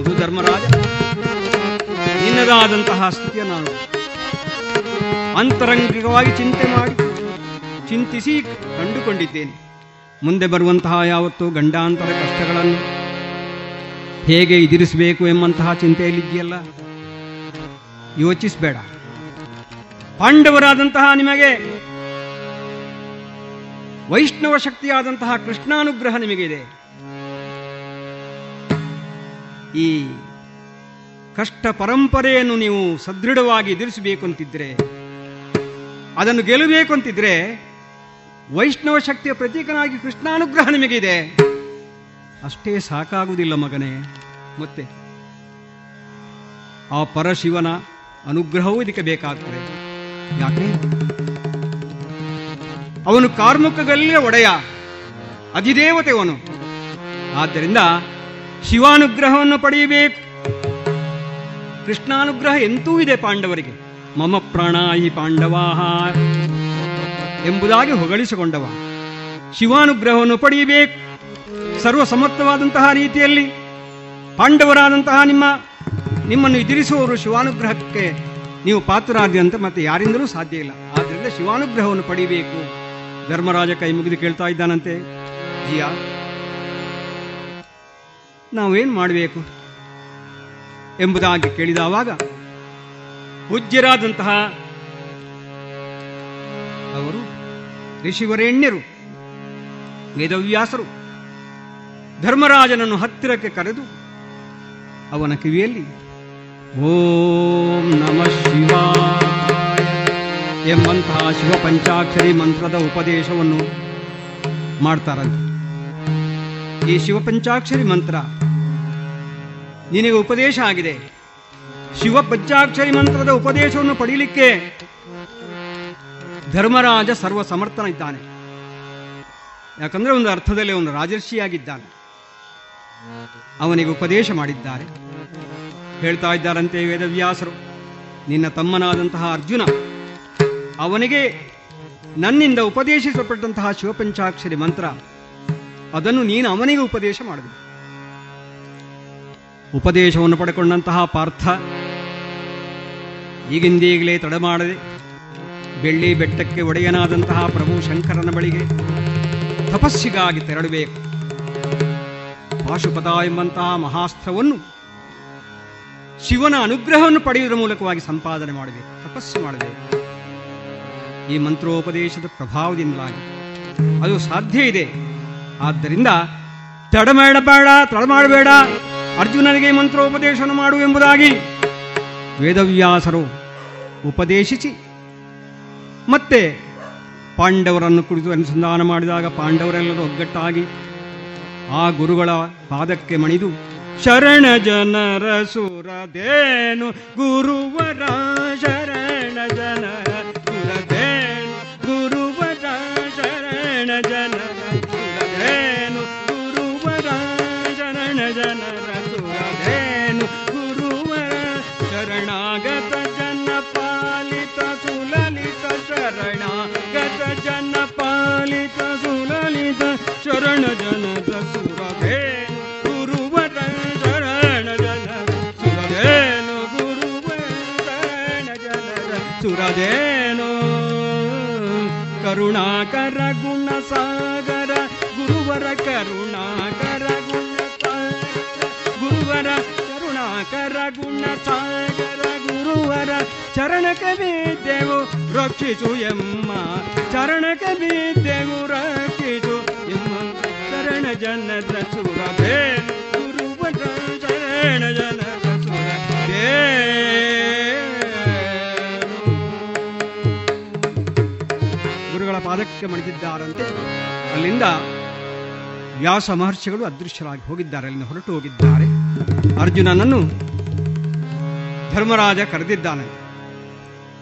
ಇದು ಧರ್ಮರಾಜ. ನಿನ್ನದಾದಂತಹ ಸ್ಥಿತಿಯ ನಾನು. ಅಂತರಂಗಿಕವಾಗಿ ಚಿಂತೆ ಮಾಡಿ, ಚಿಂತಿಸಿ ಕಂಡುಕೊಂಡಿದ್ದೇನೆ. ಮುಂದೆ ಬರುವಂತಹ ಯಾವತ್ತೂ ಗಂಡಾಂತರ ಕಷ್ಟಗಳನ್ನು ಹೇಗೆ ಎದುರಿಸಬೇಕು ಎಂಬಂತಹ ಚಿಂತೆಯಲ್ಲಿದೆಯಲ್ಲ ಯೋಚಿಸಬೇಡ. ಪಾಂಡವರಾದಂತಹ ನಿಮಗೆ, ವೈಷ್ಣವ ಶಕ್ತಿಯಾದಂತಹ ಕೃಷ್ಣಾನುಗ್ರಹ ನಿಮಗಿದೆ. ಈ ಕಷ್ಟ ಪರಂಪರೆಯನ್ನು ನೀವು ಸದೃಢವಾಗಿ ಎದುರಿಸಬೇಕು ಅಂತಿದ್ರೆ ಅದನ್ನು ಗೆಲ್ಲಬೇಕು ಅಂತಿದ್ರೆ ವೈಷ್ಣವ ಶಕ್ತಿಯ ಪ್ರತೀಕನಾಗಿ ಕೃಷ್ಣಾನುಗ್ರಹ ನಿಮಗಿದೆ. ಅಷ್ಟೇ ಸಾಕಾಗುವುದಿಲ್ಲ ಮಗನೇ. ಮತ್ತೆ ಆ ಪರಶಿವನ ಅನುಗ್ರಹವೂ ಇದಕ್ಕೆ ಬೇಕಾಗ್ತದೆ. ಯಾಕೆ? ಅವನು ಕಾರ್ಮುಕಗಲ್ಲಿಯ ಒಡೆಯ, ಅಧಿದೇವತೆ ಅವನು. ಆದ್ದರಿಂದ ಶಿವಾನುಗ್ರಹವನ್ನು ಪಡೆಯಬೇಕು. ಕೃಷ್ಣಾನುಗ್ರಹ ಎಂತೂ ಇದೆ ಪಾಂಡವರಿಗೆ. ಮಮ ಪ್ರಾಣಾಯಿ ಪಾಂಡವಾಹ. ಎಂಬುದಾಗಿ ಹೊಗಳಿಸಿಕೊಂಡವ. ಶಿವಾನುಗ್ರಹವನ್ನು ಪಡೆಯಬೇಕು. ಸರ್ವ ಸಮರ್ಥವಾದಂತಹ ರೀತಿಯಲ್ಲಿ ಪಾಂಡವರಾದಂತಹ ನಿಮ್ಮ, ನಿಮ್ಮನ್ನು ಎದುರಿಸುವವರು ಶಿವಾನುಗ್ರಹಕ್ಕೆ ನೀವು ಪಾತ್ರರಾದ್ಯಂತೆ ಮತ್ತೆ ಯಾರಿಂದಲೂ ಸಾಧ್ಯ ಇಲ್ಲ. ಆದ್ದರಿಂದ ಶಿವಾನುಗ್ರಹವನ್ನು ಪಡೆಯಬೇಕು. ಧರ್ಮರಾಜ ಕೈ ಮುಗಿದು ಕೇಳ್ತಾ ಇದ್ದಾನಂತೆ. ಜಿಯ ನಾವೇನ್ ಮಾಡಬೇಕು? ಎಂಬುದಾಗಿ ಕೇಳಿದಾವಾಗ ಪೂಜ್ಯರಾದಂತಹ ಋಷಿವರೇಣ್ಯರು ವೇದವ್ಯಾಸರು ಧರ್ಮರಾಜನನ್ನು ಹತ್ತಿರಕ್ಕೆ ಕರೆದು ಅವನ ಕಿವಿಯಲ್ಲಿ, ಓಂ ನಮ ಶಿವ ಎಂಬಂತಹ ಶಿವ ಪಂಚಾಕ್ಷರಿ ಮಂತ್ರದ ಉಪದೇಶವನ್ನು ಮಾಡ್ತಾರಂತೆ. ಈ ಶಿವ ಪಂಚಾಕ್ಷರಿ ಮಂತ್ರ ನಿನಗೆ ಉಪದೇಶ ಆಗಿದೆ. ಶಿವ ಪಂಚಾಕ್ಷರಿ ಮಂತ್ರದ ಉಪದೇಶವನ್ನು ಪಡೀಲಿಕ್ಕೆ ಧರ್ಮರಾಜ ಸರ್ವ ಸಮರ್ಥನ ಇದ್ದಾನೆ ಯಾಕಂದ್ರೆ ಒಂದು ಅರ್ಥದಲ್ಲಿ ಒಂದು ರಾಜರ್ಷಿಯಾಗಿದ್ದಾನೆ. ಅವನಿಗೆ ಉಪದೇಶ ಮಾಡಿದ್ದಾರೆ. ಹೇಳ್ತಾ ಇದ್ದಾರಂತೆ ವೇದವ್ಯಾಸರು, ನಿನ್ನ ತಮ್ಮನಾದಂತಹ ಅರ್ಜುನ, ಅವನಿಗೆ ನನ್ನಿಂದ ಉಪದೇಶಿಸಲ್ಪಟ್ಟಂತಹ ಶಿವಪಂಚಾಕ್ಷರಿ ಮಂತ್ರ, ಅದನ್ನು ನೀನು ಅವನಿಗೆ ಉಪದೇಶ ಮಾಡಬೇಕು ಉಪದೇಶವನ್ನು ಪಡೆಕೊಂಡಂತಹ ಪಾರ್ಥ, ಈಗಿಂದೀಗಲೇ ತಡ ಮಾಡದೆ ಬೆಳ್ಳಿ ಬೆಟ್ಟಕ್ಕೆ ಒಡೆಯನಾದಂತಹ ಪ್ರಭು ಶಂಕರನ ಬಳಿಗೆ ತಪಸ್ಸಿಗಾಗಿ ತೆರಳಬೇಕು ಪಾಶುಪದ ಎಂಬಂತಹ ಮಹಾಸ್ತ್ರವನ್ನು ಶಿವನ ಅನುಗ್ರಹವನ್ನು ಪಡೆಯುವುದರ ಮೂಲಕವಾಗಿ ಸಂಪಾದನೆ ಮಾಡಬೇಕು ತಪಸ್ಸು ಮಾಡಬೇಕು ಈ ಮಂತ್ರೋಪದೇಶದ ಪ್ರಭಾವದಿಂದಾಗಿ ಅದು ಸಾಧ್ಯ ಇದೆ. ಆದ್ದರಿಂದ ತಡಮಾಡಬೇಡ ತಡ ಮಾಡಬೇಡ ಅರ್ಜುನನಿಗೆ ಮಂತ್ರೋಪದೇಶವನ್ನು ಮಾಡು ಎಂಬುದಾಗಿ ವೇದವ್ಯಾಸರು ಉಪದೇಶಿಸಿ ಮತ್ತೆ ಪಾಂಡವರನ್ನು ಕುರಿತು ಅನುಸಂಧಾನ ಮಾಡಿದಾಗ ಪಾಂಡವರೆಲ್ಲರೂ ಒಗ್ಗಟ್ಟಾಗಿ ಆ ಗುರುಗಳ ಪಾದಕ್ಕೆ ಮಣಿದು, ಶರಣ ಜನರ ಸುರದೇನು, ಗುರುವರ ಶರಣ ಜನರ ಸುಲಲಿತ ಶರಣ ಜನದ ಸುರದೇನು ಗುರುವರ ಶರಣ ಜನ ಸುರದೇನು ಗುರುವರ ಶರಣ ಜನರ ಸುರದೇನು ಕರುಣಾಕರ ಗುಣ ಸಾಗರ ಗುರುವರ ಕರುಣಾಕರ ಗುಣ ಸಾಗರ ಗುರುವರ ಕರುಣಾಕರ ಗುಣ ಸಾಗರ ಗುರುವರ ಚರಣಕ್ಕೆ ಬಿದ್ದೆವು ರಕ್ಷಿಸು ಎಮ್ಮ ಚರಣಕ್ಕೆ ಬಿದ್ದೆವು ರಕ್ಷಿಸು ಸುರಭೇ ಗುರುಗಳ ಪಾದಕ್ಕೆ ಮಣಿದಿದ್ದಾರಂತೆ. ಅಲ್ಲಿಂದ ವ್ಯಾಸ ಮಹರ್ಷಿಗಳು ಅದೃಶ್ಯರಾಗಿ ಹೋಗಿದ್ದಾರೆ. ಅಲ್ಲಿಂದ ಹೊರಟು ಹೋಗಿದ್ದಾರೆ. ಅರ್ಜುನನನ್ನು ಧರ್ಮರಾಜ ಕರೆದಿದ್ದಾನೆ.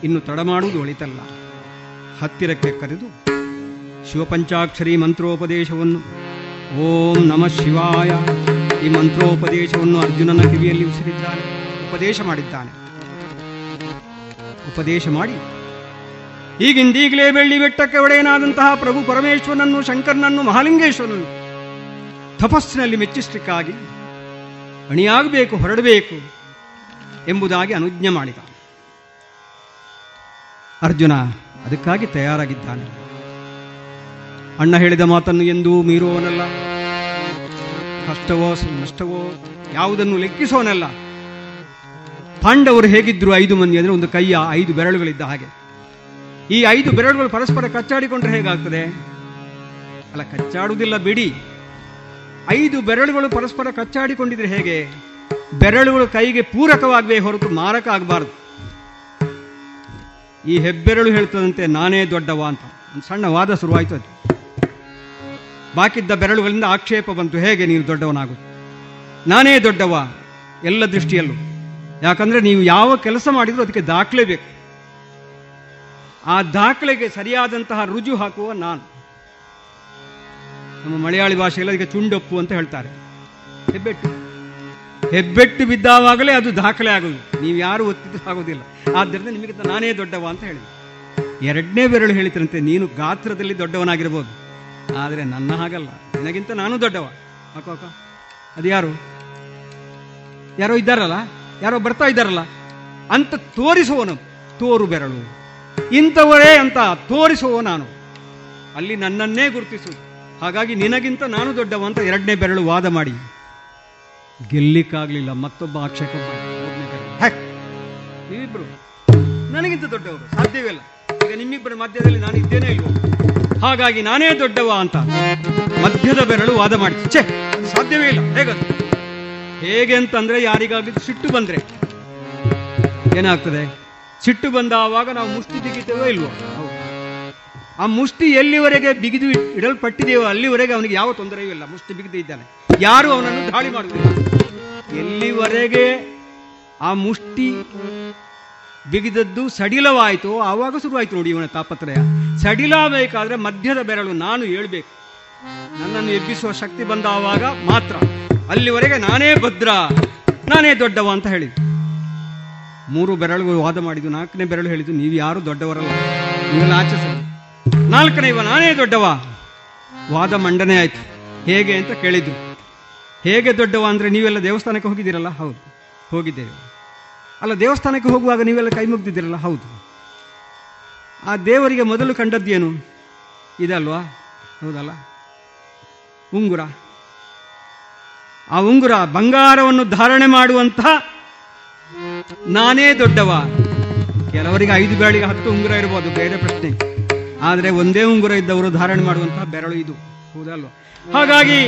ಇನ್ನು ತಡ ಮಾಡುವುದು ಒಳಿತಲ್ಲ. ಹತ್ತಿರಕ್ಕೆ ಕರೆದು ಶಿವಪಂಚಾಕ್ಷರಿ ಮಂತ್ರೋಪದೇಶವನ್ನು ಓಂ ನಮ ಶಿವಾಯ. ಈ ಮಂತ್ರೋಪದೇಶವನ್ನು ಅರ್ಜುನನ ಕಿವಿಯಲ್ಲಿ ಉಸಿರಿದ್ದಾನೆ ಉಪದೇಶ ಮಾಡಿದ್ದಾನೆ. ಉಪದೇಶ ಮಾಡಿ. ಈಗಿಂದೀಗಲೇ ಬೆಳ್ಳಿ ಬೆಟ್ಟಕ್ಕೆ ಒಡೆಯನಾದಂತಹ ಪ್ರಭು ಪರಮೇಶ್ವರನನ್ನು, ಶಂಕರನನ್ನು, ಮಹಾಲಿಂಗೇಶ್ವರನನ್ನು ತಪಸ್ಸಿನಲ್ಲಿ ಮೆಚ್ಚಿಸಲಿಕ್ಕಾಗಿ ಅಣಿಯಾಗಬೇಕು, ಹೊರಡಬೇಕು ಎಂಬುದಾಗಿ ಅನುಜ್ಞೆ ಮಾಡಿದ. ಅರ್ಜುನ ಅದಕ್ಕಾಗಿ ತಯಾರಾಗಿದ್ದಾನೆ. ಅಣ್ಣ ಹೇಳಿದ ಮಾತನ್ನು ಎಂದೂ ಮೀರುವವನಲ್ಲ. ಕಷ್ಟವೋ, ನಷ್ಟವೋ, ಯಾವುದನ್ನು ಲೆಕ್ಕಿಸೋನಲ್ಲ. ಪಾಂಡವರು ಹೇಗಿದ್ರು ಐದು ಮಂದಿ ಅಂದ್ರೆ ಒಂದು ಕೈಯ ಐದು ಬೆರಳುಗಳಿದ್ದ ಹಾಗೆ. ಈ ಐದು ಬೆರಳುಗಳು ಪರಸ್ಪರ ಕಚ್ಚಾಡಿಕೊಂಡ್ರೆ ಹೇಗಾಗ್ತದೆ? ಅಲ್ಲ, ಕಚ್ಚಾಡುವುದಿಲ್ಲ ಬಿಡಿ. ಐದು ಬೆರಳುಗಳು ಪರಸ್ಪರ ಕಚ್ಚಾಡಿಕೊಂಡಿದ್ರೆ ಹೇಗೆ? ಬೆರಳುಗಳು ಕೈಗೆ ಪೂರಕವಾಗಬೇಕು ಹೊರತು ಮಾರಕ ಆಗಬಾರ್ದು. ಈ ಹೆಬ್ಬೆರಳು ಹೇಳ್ತದಂತೆ, ನಾನೇ ದೊಡ್ಡವ ಅಂತ. ಒಂದು ಸಣ್ಣ ವಾದ ಶುರುವಾಯಿತು ಅದು. ಬಾಕಿದ್ದ ಬೆರಳುಗಳಿಂದ ಆಕ್ಷೇಪ ಬಂತು. ಹೇಗೆ ನೀನು ದೊಡ್ಡವನಾಗು? ನಾನೇ ದೊಡ್ಡವ. ಎಲ್ಲ ದೃಷ್ಟಿಯಲ್ಲೂ. ಯಾಕಂದ್ರೆ ನೀವು ಯಾವ ಕೆಲಸ ಮಾಡಿದ್ರು ಅದಕ್ಕೆ ದಾಖಲೆ ಬೇಕು. ಆ ದಾಖಲೆಗೆ ಸರಿಯಾದಂತಹ ರುಜು ಹಾಕುವ ನಾನು. ನಮ್ಮ ಮಲಯಾಳಿ ಭಾಷೆಯಲ್ಲಿ ಅದಕ್ಕೆ ಚುಂಡೊಪ್ಪು ಅಂತ ಹೇಳ್ತಾರೆ. ಹೆಬ್ಬೆಟ್ಟು. ಹೆಬ್ಬೆಟ್ಟು ಬಿದ್ದಾವಾಗಲೇ ಅದು ದಾಖಲೆ ಆಗೋದು ನೀವು ಯಾರು ಒತ್ತಿದ್ರು ಆಗೋದಿಲ್ಲ ಆದ್ದರಿಂದ ನಿಮಗೆ ನಾನೇ ದೊಡ್ಡವ ಅಂತ ಹೇಳಿದೆ. ಎರಡನೇ ಬೆರಳು ಹೇಳಿದ್ರಂತೆ, ನೀನು ಗಾತ್ರದಲ್ಲಿ ದೊಡ್ಡವನಾಗಿರ್ಬೋದು. ಆದರೆ ನನ್ನ ಹಾಗಲ್ಲ. ನಿನಗಿಂತ ನಾನು ದೊಡ್ಡವ. ಅಕ್ಕ ಅಕ್ಕ. ಅದು ಯಾರು ಯಾರೋ ಇದ್ದಾರಲ್ಲ? ಯಾರೋ ಬರ್ತಾ ಇದ್ದಾರಲ್ಲ? ಅಂತ ತೋರಿಸುವನು ತೋರು ಬೆರಳು. ಇಂಥವರೇ ಅಂತ ತೋರಿಸುವ ನಾನು. ಅಲ್ಲಿ ನನ್ನನ್ನೇ ಗುರುತಿಸು. ಹಾಗಾಗಿ ನಿನಗಿಂತ ನಾನು ದೊಡ್ಡವ ಅಂತ ಎರಡನೇ ಬೆರಳು ವಾದ ಮಾಡಿ. ಗೆಲ್ಲಿಕ್ಕಾಗ್ಲಿಲ್ಲ, ಮತ್ತೊಬ್ಬ ಆಕ್ಷೇಪ. ಹ್ಯಾಕ್. ನೀವಿಬ್ರು, ನನಗಿಂತ ದೊಡ್ಡವರು ಸಾಧ್ಯವಿಲ್ಲ ಈಗ ನಿಮ್ಮಿಬ್ಬರ ಮಧ್ಯದಲ್ಲಿ ನಾನು ಇದ್ದೇನೆ ಇಲ್ವೋ? ಹಾಗಾಗಿ ನಾನೇ ದೊಡ್ಡವ ಅಂತ ಮಧ್ಯದ ಬೆರಳು ವಾದ ಮಾಡಿ. ಛೆ, ಸಾಧ್ಯವೇ ಇಲ್ಲ. ಹೇಗದು? ಹೇಗೆ ಅಂತಂದ್ರೆ ಯಾರಿಗಾಗಲಿ ಸಿಟ್ಟು ಬಂದ್ರೆ. ಏನಾಗ್ತದೆ? ಸಿಟ್ಟು ಬಂದಾವಾಗ ನಾವು ಮುಷ್ಟಿ ಬಿಗಿತೇವೋ ಇಲ್ವೋ? ಆ ಮುಷ್ಟಿ ಎಲ್ಲಿವರೆಗೆ ಬಿಗಿದು ಇಡಲ್ಪಟ್ಟಿದೆಯೋ ಅಲ್ಲಿವರೆಗೆ ಅವನಿಗೆ ಯಾವ ತೊಂದರೆಯೂ ಇಲ್ಲ. ಮುಷ್ಟಿ ಬಿಗಿದು ಇದ್ದಾನೆ. ಯಾರು ಅವನನ್ನು ದಾಳಿ ಮಾಡುವುದಿಲ್ಲ. ಎಲ್ಲಿವರೆಗೆ ಆ ಮುಷ್ಟಿ ಬಿಗಿದದ್ದು ಸಡಿಲವಾಯಿತು, ಆವಾಗ ಶುರುವಾಯಿತು ನೋಡಿ ಇವನ ತಾಪತ್ರಯ. ಸಡಿಲಬೇಕಾದ್ರೆ ಮಧ್ಯದ ಬೆರಳು ನಾನು ಹೇಳ್ಬೇಕು. ನನ್ನನ್ನು ಎಬ್ಬಿಸುವ ಶಕ್ತಿ ಬಂದಾವಾಗ ಮಾತ್ರ. ಅಲ್ಲಿವರೆಗೆ ನಾನೇ ಭದ್ರ, ನಾನೇ ದೊಡ್ಡವ ಅಂತ ಹೇಳಿದ್ದು ಮೂರು ಬೆರಳುಗಳು ವಾದ ಮಾಡಿದ್ದು, ನಾಲ್ಕನೇ ಬೆರಳು ಹೇಳಿದ್ದು, ನೀವು ಯಾರು ದೊಡ್ಡವರಲ್ಲ? ನೀವೆಲ್ಲ ಆಚರಿಸಲು. ನಾಲ್ಕನೇ ಇವ, ನಾನೇ ದೊಡ್ಡವ. ವಾದ ಮಂಡನೆ ಆಯ್ತು. ಹೇಗೆ ಅಂತ ಕೇಳಿದ್ರು. ಹೇಗೆ ದೊಡ್ಡವ ಅಂದ್ರೆ ನೀವೆಲ್ಲ ದೇವಸ್ಥಾನಕ್ಕೆ ಹೋಗಿದ್ದೀರಲ್ಲ? ಹೌದು, ಹೋಗಿದ್ದೇವೆ. ಅಲ್ಲ, ದೇವಸ್ಥಾನಕ್ಕೆ ಹೋಗುವಾಗ ನೀವೆಲ್ಲ ಕೈ ಮುಗ್ದಿದ್ದೀರಲ್ಲ, ಹೌದು. ಆ ದೇವರಿಗೆ ಮೊದಲು ಕಂಡದ್ದೇನು ಇದಲ್ವಾ? ಹೌದಲ್ಲ. ಉಂಗುರ. ಆ ಉಂಗುರ ಬಂಗಾರವನ್ನು ಧಾರಣೆ ಮಾಡುವಂತ ನಾನೇ ದೊಡ್ಡವ. ಕೆಲವರಿಗೆ ಐದು ಬೇಳಿಗೆ ಹತ್ತು ಉಂಗುರ ಇರ್ಬೋದು, ಬೇರೆ ಪ್ರಶ್ನೆ. ಆದರೆ ಒಂದೇ ಉಂಗುರ ಇದ್ದವರು ಧಾರಣೆ ಮಾಡುವಂತಹ ಬೆರಳು ಇದು. ಹೌದಲ್ವ? ಹಾಗಾಗಿ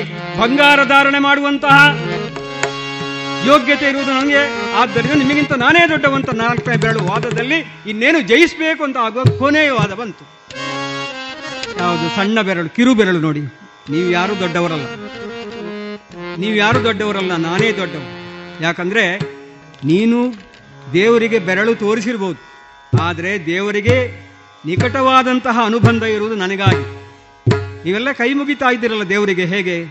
ಬಂಗಾರ ಧಾರಣೆ ಮಾಡುವಂತಹ ಯೋಗ್ಯತೆ ಇರುವುದು ನನಗೆ. ಆದ್ದರಿಂದ ನಿಮಗಿಂತ ನಾನೇ ದೊಡ್ಡವಂತ ನಾಲ್ಕನೇ ಬೆರಳು ವಾದದಲ್ಲಿ ಇನ್ನೇನು ಜಯಿಸಬೇಕು ಅಂತ ಆಗುವ ಕೊನೆಯ ವಾದ ಬಂತು. ಯಾವುದು ಸಣ್ಣ ಬೆರಳು, ಕಿರು ಬೆರಳು ನೋಡಿ. ನೀವು ಯಾರು ದೊಡ್ಡವರಲ್ಲ? ನೀವು ಯಾರು ದೊಡ್ಡವರಲ್ಲ? ನಾನೇ ದೊಡ್ಡವರು ಯಾಕಂದ್ರೆ ನೀನು ದೇವರಿಗೆ ಬೆರಳು ತೋರಿಸಿರ್ಬೋದು. ಆದರೆ ದೇವರಿಗೆ ನಿಕಟವಾದಂತಹ ಅನುಬಂಧ ಇರುವುದು ನನಗಾಗಿ. ನೀವೆಲ್ಲ ಕೈ ಮುಗಿತಾ ಇದ್ದೀರಲ್ಲ ದೇವರಿಗೆ, ಹೇಗೆ?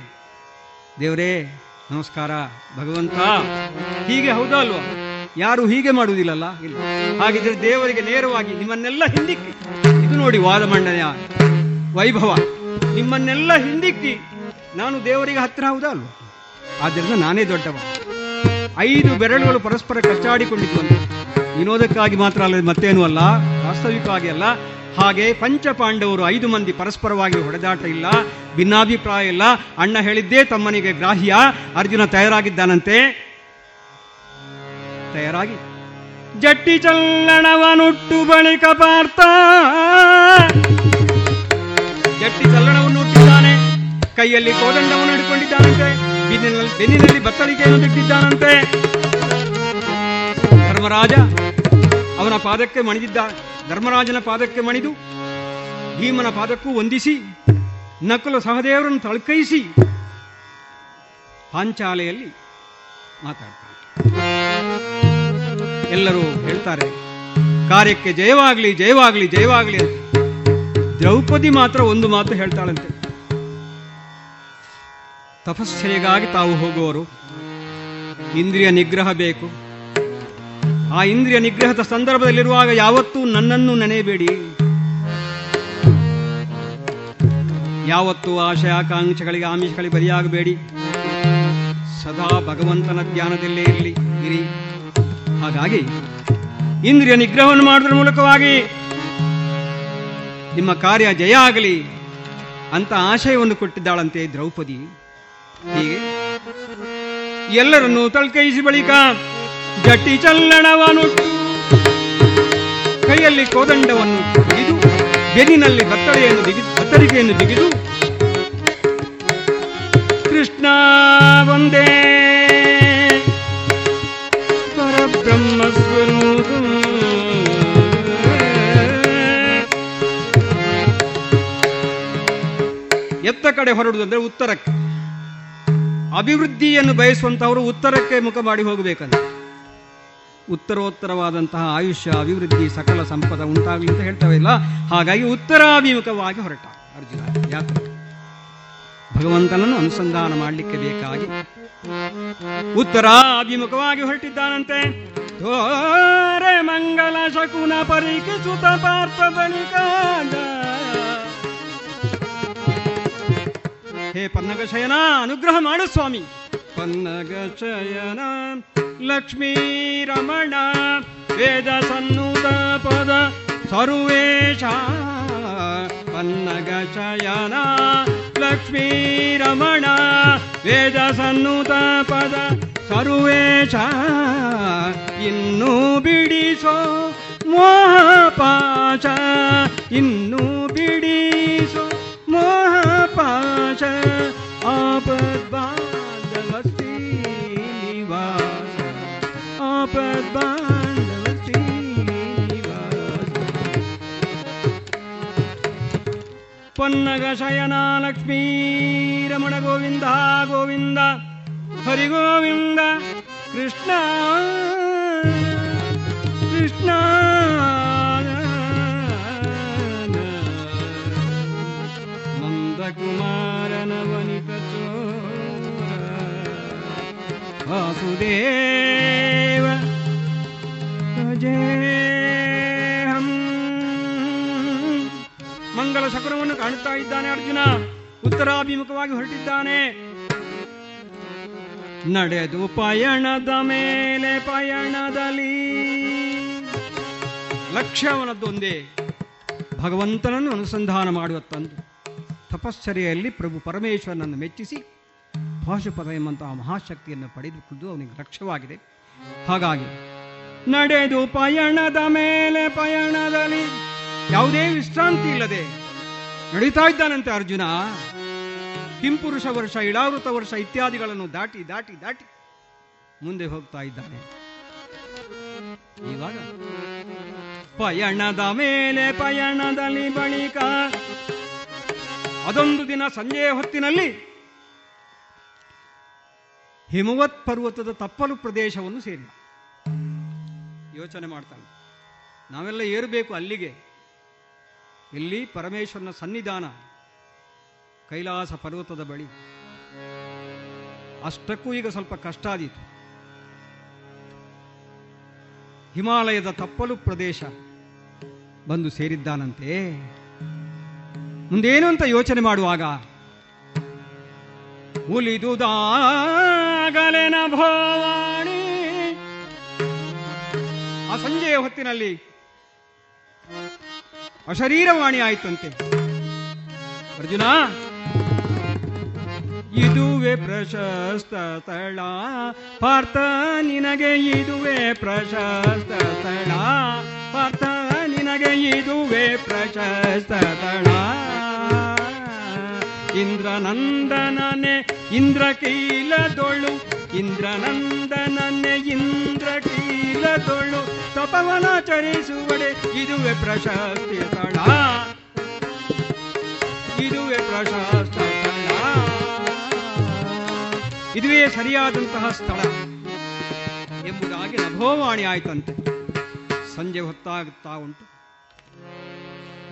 ದೇವರೇ ನಮಸ್ಕಾರ, ಭಗವಂತ. ಹೀಗೆ ಹೌದಾ ಅಲ್ವಾ? ಯಾರು ಹೀಗೆ ಮಾಡುವುದಿಲ್ಲಲ್ಲ? ಹಾಗಿದ್ರೆ ದೇವರಿಗೆ ನೇರವಾಗಿ ನಿಮ್ಮನ್ನೆಲ್ಲ ಹಿಂದಿಕ್ಕಿ. ಇದು ನೋಡಿ ವಾದ ಮಂಡನೆಯ ವೈಭವ. ನಿಮ್ಮನ್ನೆಲ್ಲ ಹಿಂದಿಕ್ಕಿ ನಾನು ದೇವರಿಗೆ ಹತ್ತಿರ ಹೌದಾ ಅಲ್ವಾ? ಆದ್ದರಿಂದ ನಾನೇ ದೊಡ್ಡವ. ಐದು ಬೆರಳುಗಳು ಪರಸ್ಪರ ಕಚ್ಚಾಡಿಕೊಂಡಿದ್ದು ವಿನೋದಕ್ಕಾಗಿ ಮಾತ್ರ ಅಲ್ಲ ಮತ್ತೇನೂ ಅಲ್ಲ, ವಾಸ್ತವಿಕವಾಗಿ ಅಲ್ಲ. ಹಾಗೆ ಪಂಚಪಾಂಡವರು ಐದು ಮಂದಿ ಪರಸ್ಪರವಾಗಿ ಹೊಡೆದಾಟ ಇಲ್ಲ, ಭಿನ್ನಾಭಿಪ್ರಾಯ ಇಲ್ಲ. ಅಣ್ಣ ಹೇಳಿದ್ದೇ ತಮ್ಮನಿಗೆ ಗ್ರಾಹ್ಯ, ಅರ್ಜುನ ತಯಾರಾಗಿದ್ದಾನಂತೆ. ತಯಾರಾಗಿ. ಜಟ್ಟಿ ಚಲ್ಲಣವನ್ನುಟ್ಟು ಬಳಿಕ ಪಾರ್ಥ. ಜಟ್ಟಿ ಚಲ್ಲಣವನ್ನು ಹುಟ್ಟಿದ್ದಾನೆ ಕೈಯಲ್ಲಿ ಕೋದಂಡವನ್ನು ಹಿಡ್ಕೊಂಡಿದ್ದಾನಂತೆ. ಬೆನ್ನಿನಲ್ಲಿ ಬೆನ್ನಿನಲ್ಲಿ ಬತ್ತಳಿಕೆಯನ್ನು ಬಿಟ್ಟಿದ್ದಾನಂತೆ. ಧರ್ಮರಾಜ ಅವನ ಪಾದಕ್ಕೆ ಮಣಿದಿದ್ದ ಧರ್ಮರಾಜನ ಪಾದಕ್ಕೆ ಮಣಿದು ಭೀಮನ ಪಾದಕ್ಕೂ ವಂದಿಸಿ ನಕಲು ಸಹದೇವರನ್ನು ತಳ್ಕೈಸಿ ಪಾಂಚಾಲೆಯಲ್ಲಿ ಮಾತಾಡ್ತಾನೆ. ಎಲ್ಲರೂ ಹೇಳ್ತಾರೆ, ಕಾರ್ಯಕ್ಕೆ ಜಯವಾಗಲಿ, ಜಯವಾಗ್ಲಿ, ಜಯವಾಗಲಿ ಅಂತ. ದ್ರೌಪದಿ ಮಾತ್ರ ಒಂದು ಮಾತು ಹೇಳ್ತಾಳಂತೆ. ತಪಶ್ಚರ್ಯಗಾಗಿ ತಾವು ಹೋಗುವವರು, ಇಂದ್ರಿಯ ನಿಗ್ರಹ ಬೇಕು ಆ ಇಂದ್ರಿಯ ನಿಗ್ರಹದ ಸಂದರ್ಭದಲ್ಲಿರುವಾಗ ಯಾವತ್ತೂ ನನ್ನನ್ನು ನೆನೆಯಬೇಡಿ. ಯಾವತ್ತೂ ಆಶಯ ಆಕಾಂಕ್ಷೆಗಳಿಗೆ ಆಮಿಷಗಳಿಗೆ ಬಲಿಯಾಗಬೇಡಿ. ಸದಾ ಭಗವಂತನ ಧ್ಯಾನದಲ್ಲೇ ಇರಲಿ, ಇರಿ. ಹಾಗಾಗಿ ಇಂದ್ರಿಯ ನಿಗ್ರಹವನ್ನು ಮಾಡುವುದರ ಮೂಲಕವಾಗಿ ನಿಮ್ಮ ಕಾರ್ಯ ಜಯ ಆಗಲಿ ಅಂತ ಆಶಯವನ್ನು ಕೊಟ್ಟಿದ್ದಾಳಂತೆ ದ್ರೌಪದಿ. ಹೀಗೆ ಎಲ್ಲರನ್ನೂ ತಳ್ಕೈಸಿ ಬಳಿಕ ಜಟ್ಟಿ ಚಲ್ಲಣವನು. ಕೈಯಲ್ಲಿ ಕೋದಂಡವನ್ನು ಬಿಗಿದು, ಬೆನ್ನಿನಲ್ಲಿ ಬತ್ತಳೆಯನ್ನು ಬಿಗಿದು ಬತ್ತರಿಕೆಯನ್ನು ಬಿಗಿದು, ಕೃಷ್ಣ ಒಂದೇ. ಪರಬ್ರಹ್ಮ ಸ್ವರೂಪ ಎತ್ತ ಕಡೆ ಹೊರಡುವುದಂದ್ರೆ ಉತ್ತರಕ್ಕೆ. ಅಭಿವೃದ್ಧಿಯನ್ನು ಬಯಸುವಂತವರು ಉತ್ತರಕ್ಕೆ ಮುಖ ಮಾಡಿ ಹೋಗಬೇಕಂತ. ಉತ್ತರೋತ್ತರವಾದಂತಹ ಆಯುಷ್ಯ ಅಭಿವೃದ್ಧಿ ಸಕಲ ಸಂಪದ ಉಂಟಾಗಲಿ ಅಂತ ಹೇಳ್ತಾವಿಲ್ಲ ಹಾಗಾಗಿ ಉತ್ತರಾಭಿಮುಖವಾಗಿ ಹೊರಟ ಅರ್ಜುನ. ಯಾತ್ರೆ ಭಗವಂತನನ್ನು ಅನುಸಂಧಾನ ಮಾಡಲಿಕ್ಕೆ ಬೇಕಾಗಿ. ಉತ್ತರಾಭಿಮುಖವಾಗಿ ಹೊರಟಿದ್ದಾನಂತೆ. ತೋರೆ ಮಂಗಲ ಶಕುನ ಪರೀಕ್ಷಿಸುತ್ತ ಪಾರ್ಥ ಬಳಿಕ ಹೇ ಪನ್ನಗ ಶಯನ ಅನುಗ್ರಹ ಮಾಡು ಸ್ವಾಮಿ. ಪನ್ನಗ ಶಯನ ಲಕ್ಷ್ಮೀ ರಮಣ ವೇದ ಸನ್ನುತ ಪದ ಸರ್ವೇಶ ಪನ್ನಗ ಶಯನ ಲಕ್ಷ್ಮೀ ರಮಣ ವೇದ ಸನ್ನುತ ಪದ ಸರ್ವೇಶ ಇನ್ನೂ ಬಿಡಿಸೋ ಮೋಹಪಾಶ ಇನ್ನೂ ಬಿಡಿಸೋ ಮೋಹಪಾಶ ಆಪದ್ಬಾಂಧವಸ್ತಿ ಪನ್ನಗ ಶಯನ ಲಕ್ಷ್ಮೀ ರಮಣ ಗೋವಿಂದ ಗೋವಿಂದ ಹರಿ ಗೋವಿಂದ ಕೃಷ್ಣ ಕೃಷ್ಣ ನಂದಕುಮಾರನ ವನಿತ ವಾಸುದೇವ ಹಂ. ಮಂಗಲ ಶಕುನವನ್ನು ಕಾಣುತ್ತಾ ಇದ್ದಾನೆ ಅರ್ಜುನ. ಉತ್ತರಾಭಿಮುಖವಾಗಿ ಹೊರಟಿದ್ದಾನೆ. ನಡೆದು ಪಯಣದ ಮೇಲೆ ಪಯಣದಲ್ಲಿ ಲಕ್ಷ್ಯವನದ್ದೊಂದೇ. ಭಗವಂತನನ್ನು ಅನುಸಂಧಾನ ಮಾಡುವ ತಂದು. ತಪಶ್ಚರ್ಯೆಯಲ್ಲಿ ಪ್ರಭು ಪರಮೇಶ್ವರನನ್ನು ಮೆಚ್ಚಿಸಿ ಪಾಶುಪದ ಎಂಬಂತಹ ಮಹಾಶಕ್ತಿಯನ್ನು ಪಡೆದುಕೊಂಡು ಅವನಿಗೆ ಲಕ್ಷ್ಯವಾಗಿದೆ ಹಾಗಾಗಿ ನಡೆದು ಪಯಣದ ಮೇಲೆ ಪಯಣದಲ್ಲಿ ಯಾವುದೇ ವಿಶ್ರಾಂತಿ ಇಲ್ಲದೆ ನಡೀತಾ ಇದ್ದಾನಂತೆ ಅರ್ಜುನ. ಕಿಂಪುರುಷ ವರ್ಷ, ಇಳಾವೃತ ವರ್ಷ ಇತ್ಯಾದಿಗಳನ್ನು ದಾಟಿ ದಾಟಿ ದಾಟಿ ಮುಂದೆ ಹೋಗ್ತಾ ಇದ್ದಾನೆ. ಇವಾಗ ಪಯಣದ ಮೇಲೆ ಪಯಣದಲ್ಲಿ ಬಳಿಕ ಅದೊಂದು ದಿನ ಸಂಜೆಯ ಹೊತ್ತಿನಲ್ಲಿ ಹಿಮವತ್ ಪರ್ವತದ ತಪ್ಪಲು ಪ್ರದೇಶವನ್ನು ಸೇರಿದ. ಯೋಚನೆ ಮಾಡ್ತಾನೆ. ನಾವೆಲ್ಲ ಏರಬೇಕು ಅಲ್ಲಿಗೆ. ಇಲ್ಲಿ ಪರಮೇಶ್ವರನ ಸನ್ನಿಧಾನ, ಕೈಲಾಸ ಪರ್ವತದ ಬಳಿ. ಅಷ್ಟಕ್ಕೂ ಈಗ ಸ್ವಲ್ಪ ಕಷ್ಟ ಆದೀತು. ಹಿಮಾಲಯದ ತಪ್ಪಲು ಪ್ರದೇಶ ಬಂದು ಸೇರಿದ್ದಾನಂತೆ. ಮುಂದೇನು ಅಂತ ಯೋಚನೆ ಮಾಡುವಾಗ ಉಲಿದುದಾಗಲೆನ ಭವಾಣಿ ಸಂಜೆಯ ಹೊತ್ತಿನಲ್ಲಿ ಅಶರೀರವಾಣಿ ಆಯ್ತಂತೆ ಅರ್ಜುನ, ಇದುವೆ ಪ್ರಶಸ್ತ ಸ್ಥಳ ಪಾರ್ಥ, ನಿನಗೆ ಇದುವೆ ಪ್ರಶಸ್ತ ಸ್ಥಳ ಪಾರ್ಥ, ನಿನಗೆ ಇದುವೆ ಪ್ರಶಸ್ತ ಸ್ಥಳ ಇಂದ್ರನಂದನನೆ ಇಂದ್ರ ಇಂದ್ರನಂದನನೆ ಇಂದ್ರಕೀಲದೊಳು ತಪವನ ಚರಿಸುವಡೆ ಇದುವೆ ಪ್ರಶಸ್ತಿ ಸ್ಥಳ ಇದುವೆ ಪ್ರಶಸ್ತ ಸ್ಥಳ ಇದುವೇ ಸರಿಯಾದಂತಹ ಸ್ಥಳ. ಎಂಬುದಾಗಿ ನಭೋವಾಣಿ ಆಯ್ತಂತೆ. ಸಂಜೆ ಹೊತ್ತಾಗುತ್ತಾ ಉಂಟು.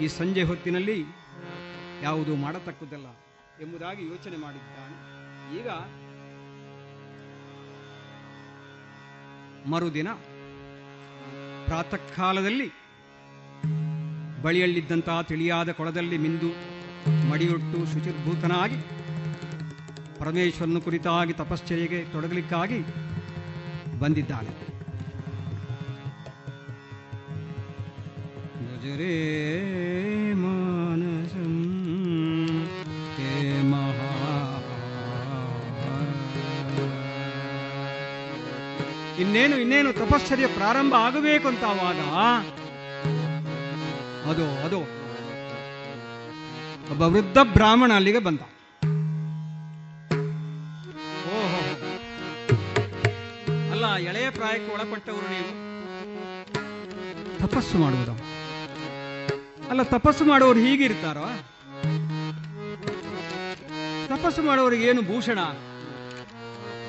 ಈ ಸಂಜೆ ಹೊತ್ತಿನಲ್ಲಿ ಯಾವುದು ಮಾಡತಕ್ಕುದಲ್ಲ ಎಂಬುದಾಗಿ ಯೋಚನೆ ಮಾಡಿದ್ದಾನೆ. ಈಗ ಮರುದಿನ ಪ್ರಾತಃ ಕಾಲದಲ್ಲಿ ಬಳಿಯಲ್ಲಿದ್ದಂತಹ ತಿಳಿಯಾದ ಕೊಳದಲ್ಲಿ ಮಿಂದು ಮಡಿಯೊಟ್ಟು ಶುಚಿರ್ಭೂತನಾಗಿ ಪರಮೇಶ್ವರನ ಕುರಿತಾಗಿ ತಪಶ್ಚರ್ಯೆಗೆ ತೊಡಗಲಿಕ್ಕಾಗಿ ಬಂದಿದ್ದಾನೆ. ಭಜರೇ ಇನ್ನೇನು ಇನ್ನೇನು ತಪಶ್ಚರ್ಯ ಪ್ರಾರಂಭ ಆಗಬೇಕು ಅಂತ ಆವಾಗ ಅದು ಅದು. ಒಬ್ಬ ವೃದ್ಧ ಬ್ರಾಹ್ಮಣ ಅಲ್ಲಿಗೆ ಬಂದ. ಓಹೋ. ಅಲ್ಲ, ಎಳೆಯ ಪ್ರಾಯಕ್ಕೆ ಒಳಪಟ್ಟವರು ನೀವು? ತಪಸ್ಸು ಮಾಡುವುದ. ಅಲ್ಲ, ತಪಸ್ಸು ಮಾಡುವವರು ಹೀಗಿರ್ತಾರೋ? ತಪಸ್ಸು ಮಾಡುವವರಿಗೆ ಏನು ಭೂಷಣ?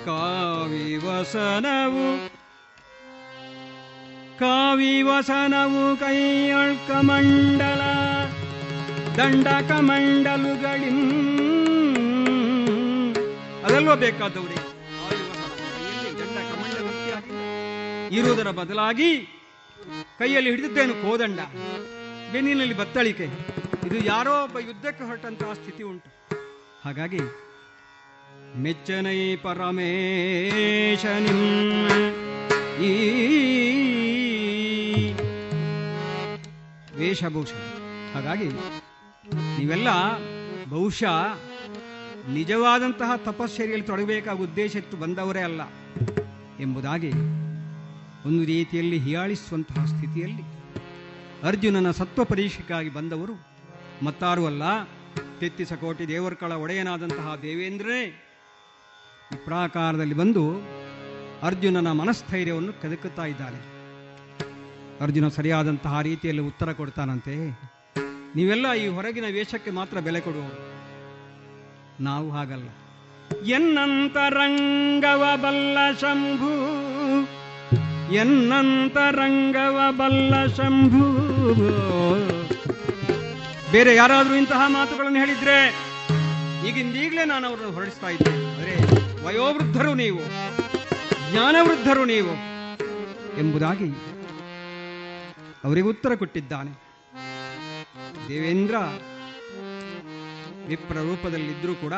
ಕಾವಿವಸನವು ಕಾವಿವಸನವು ಕೈಯಳ್ಕಮಂಡಲ ದಂಡಕ ಮಂಡಲುಗಳಿಂ ಅದೆಲ್ಲ ಬೇಕಾದವ್ರಿ. ಇರುವುದರ ಬದಲಾಗಿ ಕೈಯಲ್ಲಿ ಹಿಡಿದಿದ್ದೇನು ಕೋದಂಡ, ಬೆನ್ನಿನಲ್ಲಿ ಬತ್ತಳಿಕೆ. ಇದು ಯಾರೋ ಒಬ್ಬ ಯುದ್ಧಕ್ಕೆ ಹೊರಟಂತಹ ಸ್ಥಿತಿ ಉಂಟು. ಹಾಗಾಗಿ ಮೆಚ್ಚನೈ ಪರಮೇಶನಿಂ. ಈ ವೇಷಭೂಷಣ ಹಾಗಾಗಿ ನೀವೆಲ್ಲ ಬಹುಶಃ ನಿಜವಾದಂತಹ ತಪಶ್ಚರ್ಯಲ್ಲಿ ತೊಡಗಬೇಕಾದ ಇತ್ತು ಬಂದವರೇ ಅಲ್ಲ ಎಂಬುದಾಗಿ ಒಂದು ರೀತಿಯಲ್ಲಿ ಹಿಯಾಳಿಸುವಂತಹ ಸ್ಥಿತಿಯಲ್ಲಿ ಅರ್ಜುನನ ಸತ್ವ ಪರೀಕ್ಷೆಗಾಗಿ ಬಂದವರು ಮತ್ತಾರು ಅಲ್ಲ ತೆತ್ತಿಸ ಕೋಟಿ ದೇವರ್ಕಳ ಒಡೆಯನಾದಂತಹ ದೇವೇಂದ್ರನೇ ಈ ಪ್ರಾಕಾರದಲ್ಲಿ ಬಂದು ಅರ್ಜುನನ ಮನಸ್ಥೈರ್ಯವನ್ನು ಕದಕುತ್ತಾ ಇದ್ದಾನೆ. ಅರ್ಜುನ ಸರಿಯಾದಂತಹ ರೀತಿಯಲ್ಲಿ ಉತ್ತರ ಕೊಡ್ತಾನಂತೆ. ನೀವೆಲ್ಲ ಈ ಹೊರಗಿನ ವೇಷಕ್ಕೆ ಮಾತ್ರ ಬೆಲೆ ಕೊಡುವವರು ನಾವು ಹಾಗಲ್ಲ. ಎನ್ನಂತರಂಗವ ಬಲ್ಲ ಶಂಭು ಎನ್ನಂತರಂಗವ ಬಲ್ಲ ಶಂಭು. ಬೇರೆ ಯಾರಾದರೂ ಇಂತಹ ಮಾತುಗಳನ್ನು ಹೇಳಿದ್ರೆ ಈಗಿಂದೀಗಲೇ ನಾನು ಅವರನ್ನು ಹೊರಡಿಸ್ತಾ ಇದ್ದೆ ಅಂದರೆ ವಯೋವೃದ್ಧರು ನೀವು, ಜ್ಞಾನವೃದ್ಧರು ನೀವು ಎಂಬುದಾಗಿ ಅವರಿಗೆ ಉತ್ತರ ಕೊಟ್ಟಿದ್ದಾನೆ. ದೇವೇಂದ್ರ ವಿಪ್ರ ರೂಪದಲ್ಲಿದ್ದರೂ ಕೂಡ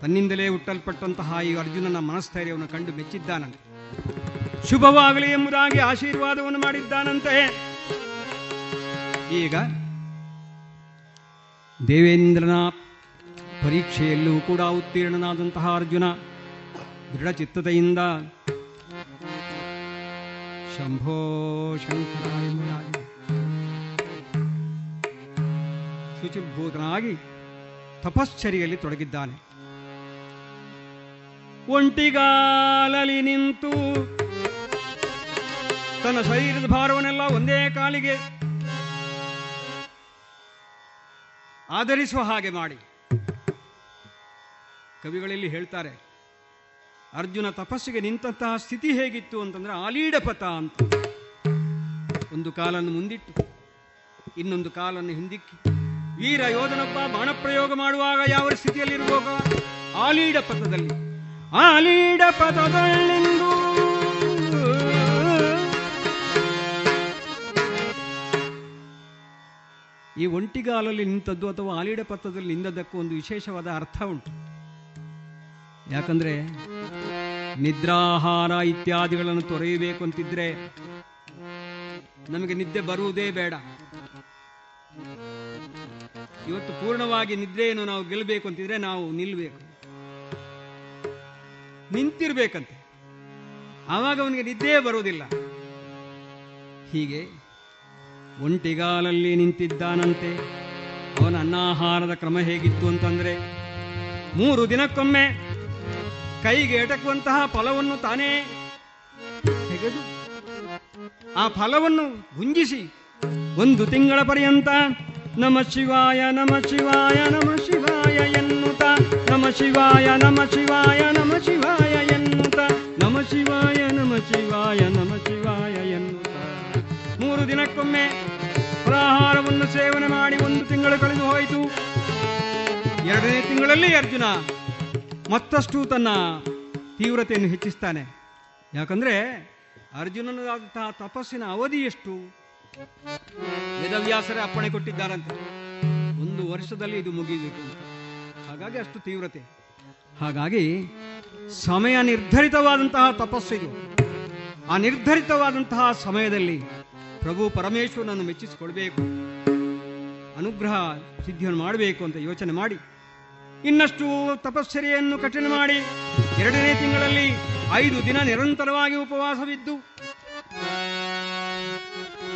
ತನ್ನಿಂದಲೇ ಹುಟ್ಟಲ್ಪಟ್ಟಂತಹ ಈ ಅರ್ಜುನನ ಮನಸ್ಥೈರ್ಯವನ್ನು ಕಂಡು ಮೆಚ್ಚಿದ್ದಾನಂತೆ. ಶುಭವಾಗಲಿ ಎಂಬುದಾಗಿ ಆಶೀರ್ವಾದವನ್ನು ಮಾಡಿದ್ದಾನಂತೆ. ಈಗ ದೇವೇಂದ್ರನ ಪರೀಕ್ಷೆಯಲ್ಲೂ ಕೂಡ ಉತ್ತೀರ್ಣನಾದಂತಹ ಅರ್ಜುನ ದೃಢಚಿತ್ತತೆಯಿಂದ ಶಂಭೋ ಶಂಕರಾಯ ಶುಚಿಭೂತನಾಗಿ ತಪಶ್ಚರ್ಯಲ್ಲಿ ತೊಡಗಿದ್ದಾನೆ. ಒಂಟಿಗಾಲಲಿ ನಿಂತು ತನ್ನ ಶರೀರದ ಭಾರವನ್ನೆಲ್ಲ ಒಂದೇ ಕಾಲಿಗೆ ಆಧರಿಸುವ ಹಾಗೆ ಮಾಡಿ. ಕವಿಗಳಲ್ಲಿ ಹೇಳ್ತಾರೆ ಅರ್ಜುನ ತಪಸ್ಸಿಗೆ ನಿಂತಹ ಸ್ಥಿತಿ ಹೇಗಿತ್ತು ಅಂತಂದ್ರೆ ಆಲೀಡಪಥ ಅಂತ. ಒಂದು ಕಾಲನ್ನು ಮುಂದಿಟ್ಟು, ಇನ್ನೊಂದು ಕಾಲನ್ನು ಹಿಂದಿಕ್ಕಿ. ವೀರ ಯೋಧನೊಬ್ಬ ಬಾಣಪ್ರಯೋಗ ಮಾಡುವಾಗ ಯಾವ ಸ್ಥಿತಿಯಲ್ಲಿರುವಾಗ? ಆಲೀಡ ಪಥದಲ್ಲಿ ಆಲೀಡ ಪಥದಲ್ಲಿಂದು ಈ ಒಂಟಿಗಾಲಲ್ಲಿ ನಿಂತದ್ದು ಅಥವಾ ಆಲೀಡ ಪಥದಲ್ಲಿ ನಿಂತದ್ದಕ್ಕೂ ಒಂದು ವಿಶೇಷವಾದ ಅರ್ಥ ಉಂಟು. ಯಾಕಂದ್ರೆ ನಿದ್ರಾಹಾರ ಇತ್ಯಾದಿಗಳನ್ನು ತೊರೆಯಬೇಕು ಅಂತಿದ್ರೆ ನಮಗೆ ನಿದ್ದೆ ಬರುವುದೇ ಬೇಡ. ಇವತ್ತು ಪೂರ್ಣವಾಗಿ ನಿದ್ರೆಯನ್ನು ನಾವು ಗೆಲ್ಲಬೇಕು ಅಂತಿದ್ರೆ ನಾವು ನಿಲ್ಬೇಕು. ನಿಂತಿರ್ಬೇಕಂತೆ. ಆವಾಗ ಅವನಿಗೆ ನಿದ್ದೆ ಬರುವುದಿಲ್ಲ. ಹೀಗೆ ಒಂಟಿಗಾಲಲ್ಲಿ ನಿಂತಿದ್ದಾನಂತೆ. ಅವನ ಅನ್ನಾಹಾರದ ಕ್ರಮ ಹೇಗಿತ್ತು ಅಂತಂದ್ರೆ ಮೂರು ದಿನಕ್ಕೊಮ್ಮೆ ಕೈಗೆ ಎಟಕುವಂತಹ ಫಲವನ್ನು ತಾನೇ ತೆಗೆದು ಆ ಫಲವನ್ನು ಗುಂಜಿಸಿ ಒಂದು ತಿಂಗಳ ಪರ್ಯಂತ ನಮ ಶಿವಾಯ ನಮ ಶಿವಾಯ ನಮ ಶಿವಾಯ ಎನ್ನುತ್ತ, ನಮ ಶಿವಾಯ ನಮ ಶಿವಾಯ ನಮ ಶಿವಾಯ ಎನ್ನುತ್ತ, ನಮ ಶಿವಾಯ ನಮ ಶಿವಾಯ ನಮ ಶಿವಾಯ ಎನ್ನುತ್ತ. ಮೂರು ದಿನಕ್ಕೊಮ್ಮೆ ಪ್ರಾಹಾರವನ್ನು ಸೇವನೆ ಮಾಡಿ ಒಂದು ತಿಂಗಳು ಕಳೆದು ಹೋಯಿತು. ಎರಡನೇ ತಿಂಗಳಲ್ಲಿ ಅರ್ಜುನ ಮತ್ತಷ್ಟು ತನ್ನ ತೀವ್ರತೆಯನ್ನು ಹೆಚ್ಚಿಸ್ತಾನೆ. ಯಾಕಂದ್ರೆ ಅರ್ಜುನನಾದಂತಹ ತಪಸ್ಸಿನ ಅವಧಿ ಎಷ್ಟು? ವೇದವ್ಯಾಸರೇ ಅಪ್ಪಣೆ ಕೊಟ್ಟಿದ್ದಾರಂತೆ. ಒಂದು ವರ್ಷದಲ್ಲಿ ಇದು ಮುಗಿಬೇಕು ಅಂತ ಹಾಗಾಗಿ ಅಷ್ಟು ತೀವ್ರತೆ. ಹಾಗಾಗಿ ಸಮಯ ನಿರ್ಧರಿತವಾದಂತಹ ತಪಸ್ಸು ಇದು. ಆ ನಿರ್ಧರಿತವಾದಂತಹ ಸಮಯದಲ್ಲಿ ಪ್ರಭು ಪರಮೇಶ್ವರನನ್ನು ಮೆಚ್ಚಿಸಿಕೊಳ್ಬೇಕು. ಅನುಗ್ರಹ ಸಿದ್ಧಿಯನ್ನು ಮಾಡಬೇಕು ಅಂತ ಯೋಚನೆ ಮಾಡಿ. ಇನ್ನಷ್ಟು ತಪಸ್ಸರಿಯನ್ನು ಕಠಿಣ ಮಾಡಿ ಎರಡನೇ ತಿಂಗಳಲ್ಲಿ ಐದು ದಿನ ನಿರಂತರವಾಗಿ ಉಪವಾಸವಿದ್ದು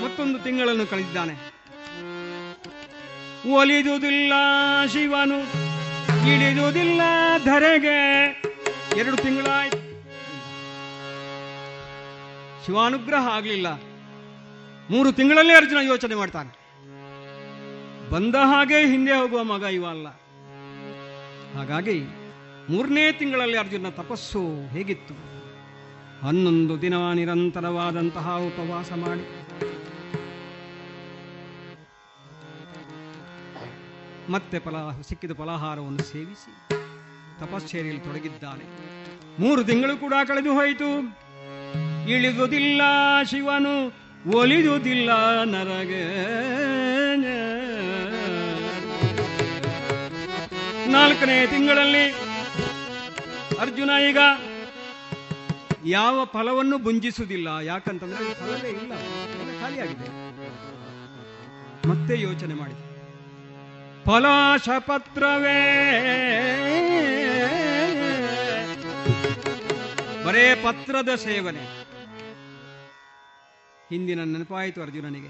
ಮತ್ತೊಂದು ತಿಂಗಳನ್ನು ಕಳೆದಿದ್ದಾನೆ. ಒಲಿದುದಿಲ್ಲ ಶಿವನು, ಇಳಿದುದಿಲ್ಲ ಧರೆಗೆ. ಎರಡು ತಿಂಗಳಾಯ್ತು. ಶಿವಾನುಗ್ರಹ ಆಗಲಿಲ್ಲ. ಮೂರು ತಿಂಗಳಲ್ಲೇ ಅರ್ಜುನ ಯೋಚನೆ ಮಾಡ್ತಾನೆ. ಬಂದ ಹಾಗೆ ಹಿಂದೆ ಹೋಗುವ ಮಗ ಇವ ಅಲ್ಲ. ಹಾಗಾಗಿ ಮೂರನೇ ತಿಂಗಳಲ್ಲಿ ಅರ್ಜುನ ತಪಸ್ಸು ಹೇಗಿತ್ತು? ಹನ್ನೊಂದು ದಿನ ನಿರಂತರವಾದಂತಹ ಉಪವಾಸ ಮಾಡಿ. ಮತ್ತೆ ಫಲ, ಸಿಕ್ಕಿದ ಫಲಾಹಾರವನ್ನು ಸೇವಿಸಿ ತಪಶ್ಚರ್ಯಲ್ಲಿ ತೊಡಗಿದ್ದಾನೆ. ಮೂರು ತಿಂಗಳು ಕೂಡ ಕಳೆದು ಹೋಯಿತು. ಇಳಿದುದಿಲ್ಲ ಶಿವನು, ಒಲಿದುದಿಲ್ಲ ನರಗೆ ನಾಲ್ಕನೇ ತಿಂಗಳಲ್ಲಿ ಅರ್ಜುನ ಈಗ ಯಾವ ಫಲವನ್ನು ಭುಂಜಿಸುವುದಿಲ್ಲ. ಯಾಕಂತಂದ್ರೆ ಫಲವೇ ಇಲ್ಲ. ಖಾಲಿಯಾಗಿದೆ. ಮತ್ತೆ ಯೋಚನೆ ಮಾಡಿ. ಫಲಾಶಪತ್ರವೇ. ಬರೇ ಪತ್ರದ ಸೇವನೆ. ಹಿಂದಿನ ನೆನಪಾಯಿತು ಅರ್ಜುನನಿಗೆ.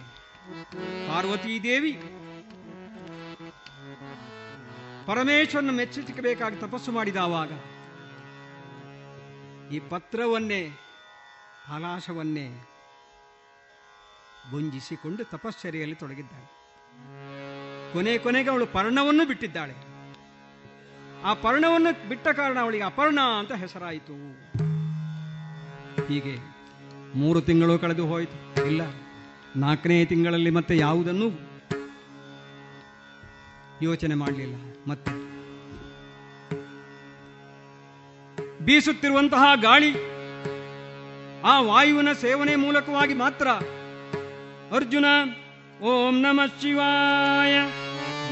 ಪಾರ್ವತೀ ದೇವಿ. ಪರಮೇಶ್ವರನ ಮೆಚ್ಚಿಸಬೇಕಾಗಿ ತಪಸ್ಸು ಮಾಡಿದವಾಗ ಈ ಪತ್ರವನ್ನೇ ಹಲಾಶವನ್ನೇ ಗುಂಜಿಸಿಕೊಂಡು ತಪಶ್ಚರ್ಯೆಯಲ್ಲಿ ತೊಡಗಿದ್ದಾಳೆ. ಕೊನೆ ಕೊನೆಗೆ ಅವಳು ಪರ್ಣವನ್ನು ಬಿಟ್ಟಿದ್ದಾಳೆ. ಆ ಪರ್ಣವನ್ನು ಬಿಟ್ಟ ಕಾರಣ ಅವಳಿಗೆ ಅಪರ್ಣ ಅಂತ ಹೆಸರಾಯಿತು. ಹೀಗೆ ಮೂರು ತಿಂಗಳು ಕಳೆದು ಹೋಯಿತು. ಇಲ್ಲ, ನಾಲ್ಕನೇ ತಿಂಗಳಲ್ಲಿ ಮತ್ತೆ ಯಾವುದನ್ನು ಯೋಚನೆ ಮಾಡಲಿಲ್ಲ. ಮತ್ತೆ ಬೀಸುತ್ತಿರುವಂತಹ ಗಾಳಿ ಆ ವಾಯುವಿನ ಸೇವನೆ ಮೂಲಕವಾಗಿ ಮಾತ್ರ ಅರ್ಜುನ ಓಂ ನಮ ಶಿವಾಯ,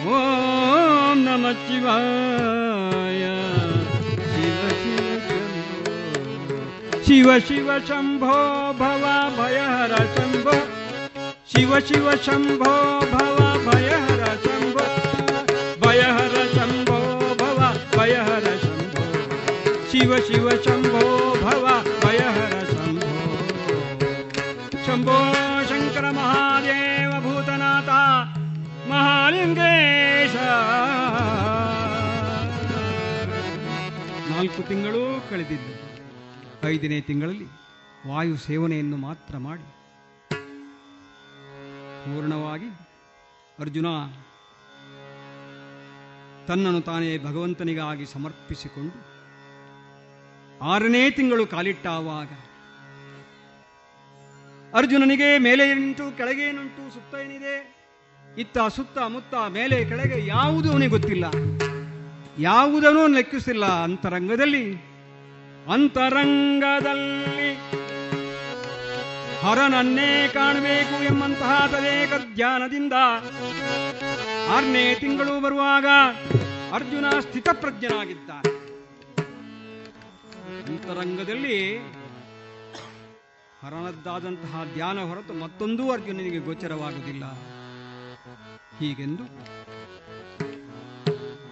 ಓಂ ನಮ ಶಿವಾಯ. ಶಿವ ಶಿವ ಶಂಭೋ ಭವ ಭಯಹರ ಶಂಭೋ. ಶಿವ ಶಿವ, ಶಂಭೋ ಭವ ಭಯಹರ ಶಂಭೋ. ಶಿವ ಶಿವ ಶಂಭೋ ಭವ ಭಯಹರ ಶಂಭೋ. ಶಂಭೋ ಶಂಕರ ಮಹಾದೇವ ಭೂತನಾಥ ಮಹಾಲಿಂಗೇಶ. ನಾಲ್ಕು ತಿಂಗಳು ಕಳೆದಿದ್ದು. ಐದನೇ ತಿಂಗಳಲ್ಲಿ ವಾಯು ಸೇವನೆಯನ್ನು ಮಾತ್ರ ಮಾಡಿ. ಪೂರ್ಣವಾಗಿ ಅರ್ಜುನ ತನ್ನನ್ನು ತಾನೇ ಭಗವಂತನಿಗಾಗಿ ಸಮರ್ಪಿಸಿಕೊಂಡು ಆರನೇ ತಿಂಗಳು ಕಾಲಿಟ್ಟಾವಾಗ ಅರ್ಜುನನಿಗೆ ಮೇಲೆ ಏನುಂಟು ಕೆಳಗೆ ಏನುಂಟು ಸುತ್ತ ಏನಿದೆ? ಇತ್ತ, ಸುತ್ತ, ಮುತ್ತ, ಮೇಲೆ, ಕೆಳಗೆ ಯಾವುದು ಅವನಿಗೆ ಗೊತ್ತಿಲ್ಲ. ಯಾವುದನ್ನೂ ಲೆಕ್ಕಿಸಿಲ್ಲ. ಅಂತರಂಗದಲ್ಲಿ ಅಂತರಂಗದಲ್ಲಿ ಹರನನ್ನೇ ಕಾಣಬೇಕು ಎಂಬಂತಹ ತದೇಕ ಧ್ಯಾನದಿಂದ ಆರನೇ ತಿಂಗಳು ಬರುವಾಗ ಅರ್ಜುನ ಸ್ಥಿತಪ್ರಜ್ಞನಾಗಿದ್ದಾನೆ. ಅಂತರಂಗದಲ್ಲಿ ಹರಣದ್ದಾದಂತಹ ಧ್ಯಾನ ಹೊರತು ಮತ್ತೊಂದೂ ಅರ್ಜುನನಿಗೆ ಗೋಚರವಾಗುವುದಿಲ್ಲ. ಹೀಗೆಂದು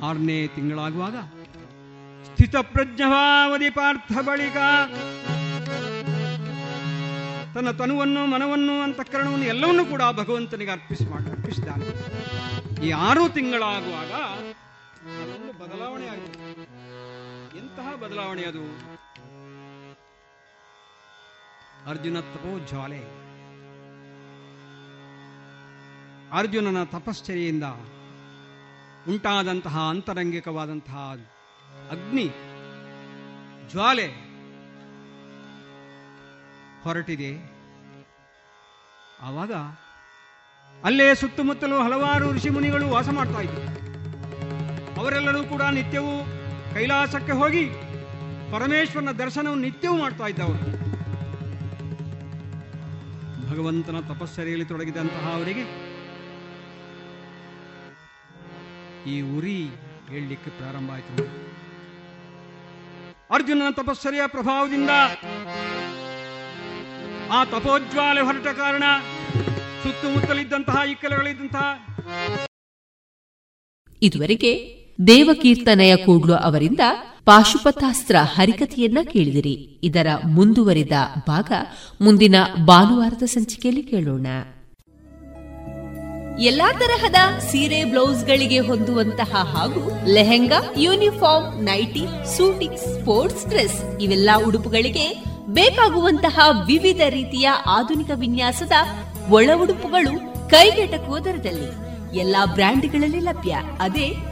ಆರನೇ ತಿಂಗಳಾಗುವಾಗ ಸ್ಥಿತಪ್ರಜ್ಞವಾವಧಿ ಪಾರ್ಥ ಬಳಿಕ ತನ್ನ ತನುವನ್ನು, ಮನವನ್ನು, ಅಂತಃಕರಣವನ್ನು ಎಲ್ಲವನ್ನೂ ಕೂಡ ಭಗವಂತನಿಗೆ ಅರ್ಪಿಸಿ ಮಾಡಿ, ಅರ್ಪಿಸಿದ್ದಾನೆ. ಈ ಆರು ತಿಂಗಳಾಗುವಾಗ ಬದಲಾವಣೆ ಆಯಿತು ಎಂತಹ ಬದಲಾವಣೆ ಅದು. ಅರ್ಜುನ ತಪೋ ಜ್ವಾಲೆ ಅರ್ಜುನನ ತಪಶ್ಚರ್ಯೆಯಿಂದ ಉಂಟಾದಂತಹ ಅಂತರಂಗಿಕವಾದಂತಹ ಅಗ್ನಿ, ಜ್ವಾಲೆ ಹೊರಟಿದೆ. ಆವಾಗ ಅಲ್ಲೇ ಸುತ್ತಮುತ್ತಲು ಹಲವಾರು ಋಷಿಮುನಿಗಳು ವಾಸ ಮಾಡ್ತಾ ಇದ್ರು ಅವರೆಲ್ಲರೂ ಕೂಡ ನಿತ್ಯವೂ ಕೈಲಾಸಕ್ಕೆ ಹೋಗಿ ಪರಮೇಶ್ವರನ ದರ್ಶನವನ್ನು ನಿತ್ಯವೂ ಮಾಡ್ತಾ ಇದ್ದವರು ಭಗವಂತನ ತಪಸ್ಸರಿಯಲ್ಲಿ ತೊಡಗಿದಂತಹ ಅವರಿಗೆ ಈ ಉರಿ ಹೇಳಲಿಕ್ಕೆ ಪ್ರಾರಂಭ ಆಯಿತು. ಅರ್ಜುನನ ತಪಸ್ಸರಿಯ ಪ್ರಭಾವದಿಂದ ಆ ತಪೋಜ್ವಾಲೆ ಹೊರಟ ಕಾರಣ ಸುತ್ತಮುತ್ತಲಿದ್ದಂತಹ ಇಕ್ಕಲಗಳಿದ್ದಂತಹ ಇದುವರೆಗೆ ದೇವಕೀರ್ತನಯ ಕೂಡ್ಲು ಅವರಿಂದ ಪಾಶುಪತಾಸ್ತ್ರ ಹರಿಕಥೆಯನ್ನ ಕೇಳಿದಿರಿ. ಇದರ ಮುಂದುವರಿದ ಭಾಗ ಮುಂದಿನ ಭಾನುವಾರದ ಸಂಚಿಕೆಯಲ್ಲಿ ಕೇಳೋಣ. ಎಲ್ಲಾ ತರಹದ ಸೀರೆ ಬ್ಲೌಸ್ಗಳಿಗೆ ಹೊಂದುವಂತಹ ಹಾಗೂ lehenga, uniform, nighty, suiting, sports dress ಇವೆಲ್ಲ ಉಡುಪುಗಳಿಗೆ ಬೇಕಾಗುವಂತಹ ವಿವಿಧ ರೀತಿಯ ಆಧುನಿಕ ವಿನ್ಯಾಸದ ಒಳ ಉಡುಪುಗಳು ಕೈಗೆಟಕುವ ದರದಲ್ಲಿ ಎಲ್ಲಾ ಬ್ರ್ಯಾಂಡ್ಗಳಲ್ಲಿ ಲಭ್ಯ. ಅದೇ